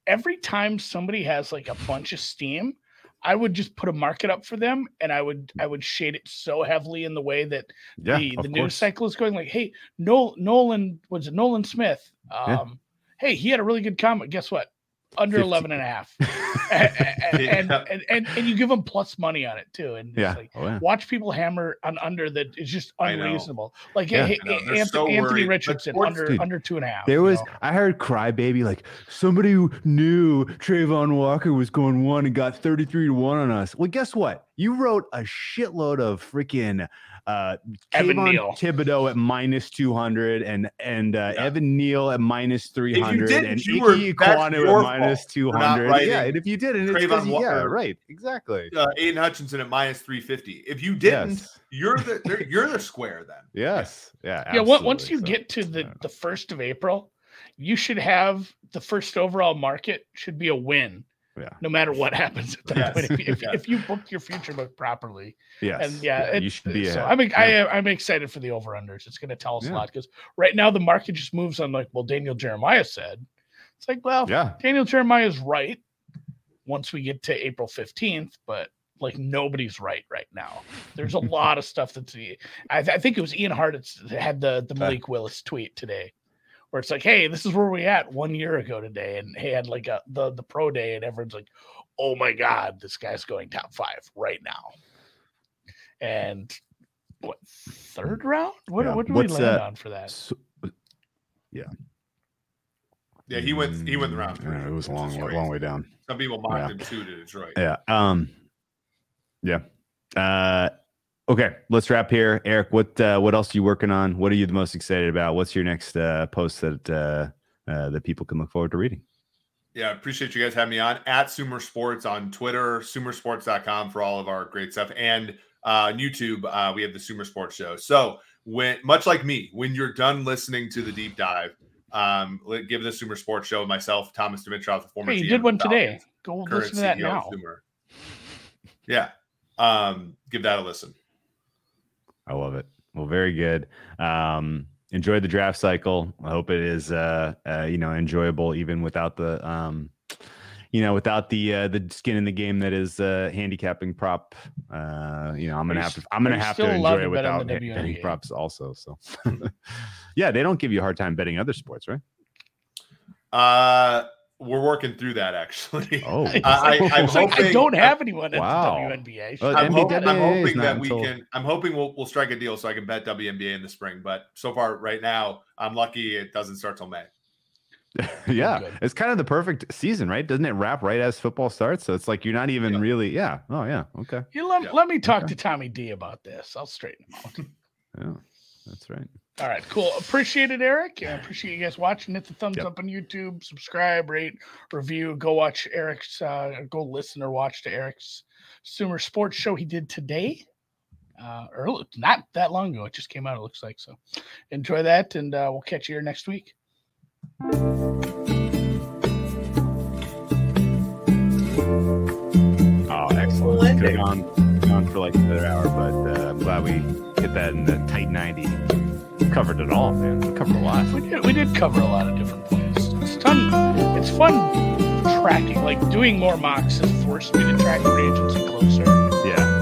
every time somebody has like a bunch of steam, I would just put a market up for them, and I would I would shade it so heavily in the way that yeah the, the news cycle is going. Like, hey, Noel, Nolan was it Nolan Smith? Um, Yeah. Hey, he had a really good comment. Guess what? Under 50. 11 and a half. [laughs] and, and, and, and, and, you give them plus money on it too. And yeah like, oh, yeah watch people hammer on under that is just unreasonable. Like Yeah. hey, I know. Anthony, so Anthony Richardson sports- under Dude, under two and a half. There was know? I heard crybaby like somebody who knew Travon Walker was going one and got 33 to 1 on us. Well, guess what? You wrote a shitload of freaking uh Evan Kayvon Neal. Thibodeaux at minus 200 and and uh, Yeah. Evan Neal at minus 300 and you were- Icky that's at minus fault for not 200. Yeah, and if you didn't, it's Travon 'cause you- yeah, right. Exactly. uh, aidan hutchinson at minus 350 if you didn't Yes. you're the you're the square then [laughs] Yes. Yeah. yeah. on- Once you So, get to the the first of April, you should have the first overall market should be a win, yeah. no matter what happens at that Yes. point. If, if, [laughs] Yes. if you book your future book properly, Yes. and yeah, it- you should be So. I'm ex- I Yeah. am I'm excited for the over unders. It's going to tell us Yeah. a lot because right now the market just moves on like well Daniel Jeremiah said. It's like well yeah. Daniel Jeremiah is right once we get to April 15th, but like nobody's right right now. There's a [laughs] lot of stuff that's the I, th- I think it was Ian Hart that had the the Uh. Malik Willis tweet today where it's like, hey, this is where we at one year ago today, and he had like a the the pro day, and everyone's like, oh my god, this guy's going top five right now. And what third round? What Yeah. what do What's, we land uh, on for that? So- yeah he went he went the round Mm, three yeah, it was a long, way- long way down. some people mocked Yeah. him too to detroit Yeah. Um. Yeah. Uh. Okay. Let's wrap here, Eric. What uh, What else are you working on? What are you the most excited about? What's your next uh, post that uh, uh, that people can look forward to reading? Yeah, I appreciate you guys having me on at Sumer Sports on Twitter, sumersports.com for all of our great stuff. And uh, on YouTube, uh, we have the Sumer Sports Show. So when much like me, when you're done listening to the deep dive, um, give the Sumer Sports Show myself, Thomas Dimitroff, the former Hey, you GM did one today. Falcons, Go listen to that CEO now. Yeah, um, give that a listen. I love it. Well, very good. Um, enjoy the draft cycle. I hope it is, uh, uh, you know, enjoyable even without the, um, you know, without the uh, the skin in the game that is uh, handicapping prop. Uh, you know, I'm gonna have to. s- I'm gonna have to enjoy it to bet on without the ha- props also. So, [laughs] yeah, they don't give you a hard time betting other sports, right? Uh, we're working through that actually. Oh, [laughs] I- I- I'm It's like, I don't have anyone at Wow. the WNBA. I'm, NBA hoping, I'm hoping that we until- can. I'm hoping we'll we'll strike a deal so I can bet WNBA in the spring. But so far, right now, I'm lucky it doesn't start till May. [laughs] yeah, it's kind of the perfect season, right? Doesn't it wrap right as football starts? So it's like you're not even Yeah. really. Yeah. Oh, yeah. Okay. You let, Yeah. let me talk Okay. to Tommy D about this. I'll straighten him out. [laughs] Yeah, that's right. All right, cool. Appreciate it, Eric. I appreciate you guys watching. Hit the thumbs Yep. up on YouTube, subscribe, rate, review. Go watch Eric's, uh, go listen or watch to Eric's Sumer Sports show he did today. Uh, early, not that long ago. It just came out. It looks like so. Enjoy that, and uh, we'll catch you here next week. Oh, excellent. Could have gone, gone for like another hour, but uh, I'm glad we hit that in the tight 90. Covered it all, man. We covered a lot. We did, we did cover a lot of different points. It's fun. It's fun tracking. Like doing more mocks has forced me to track free agency closer. Yeah.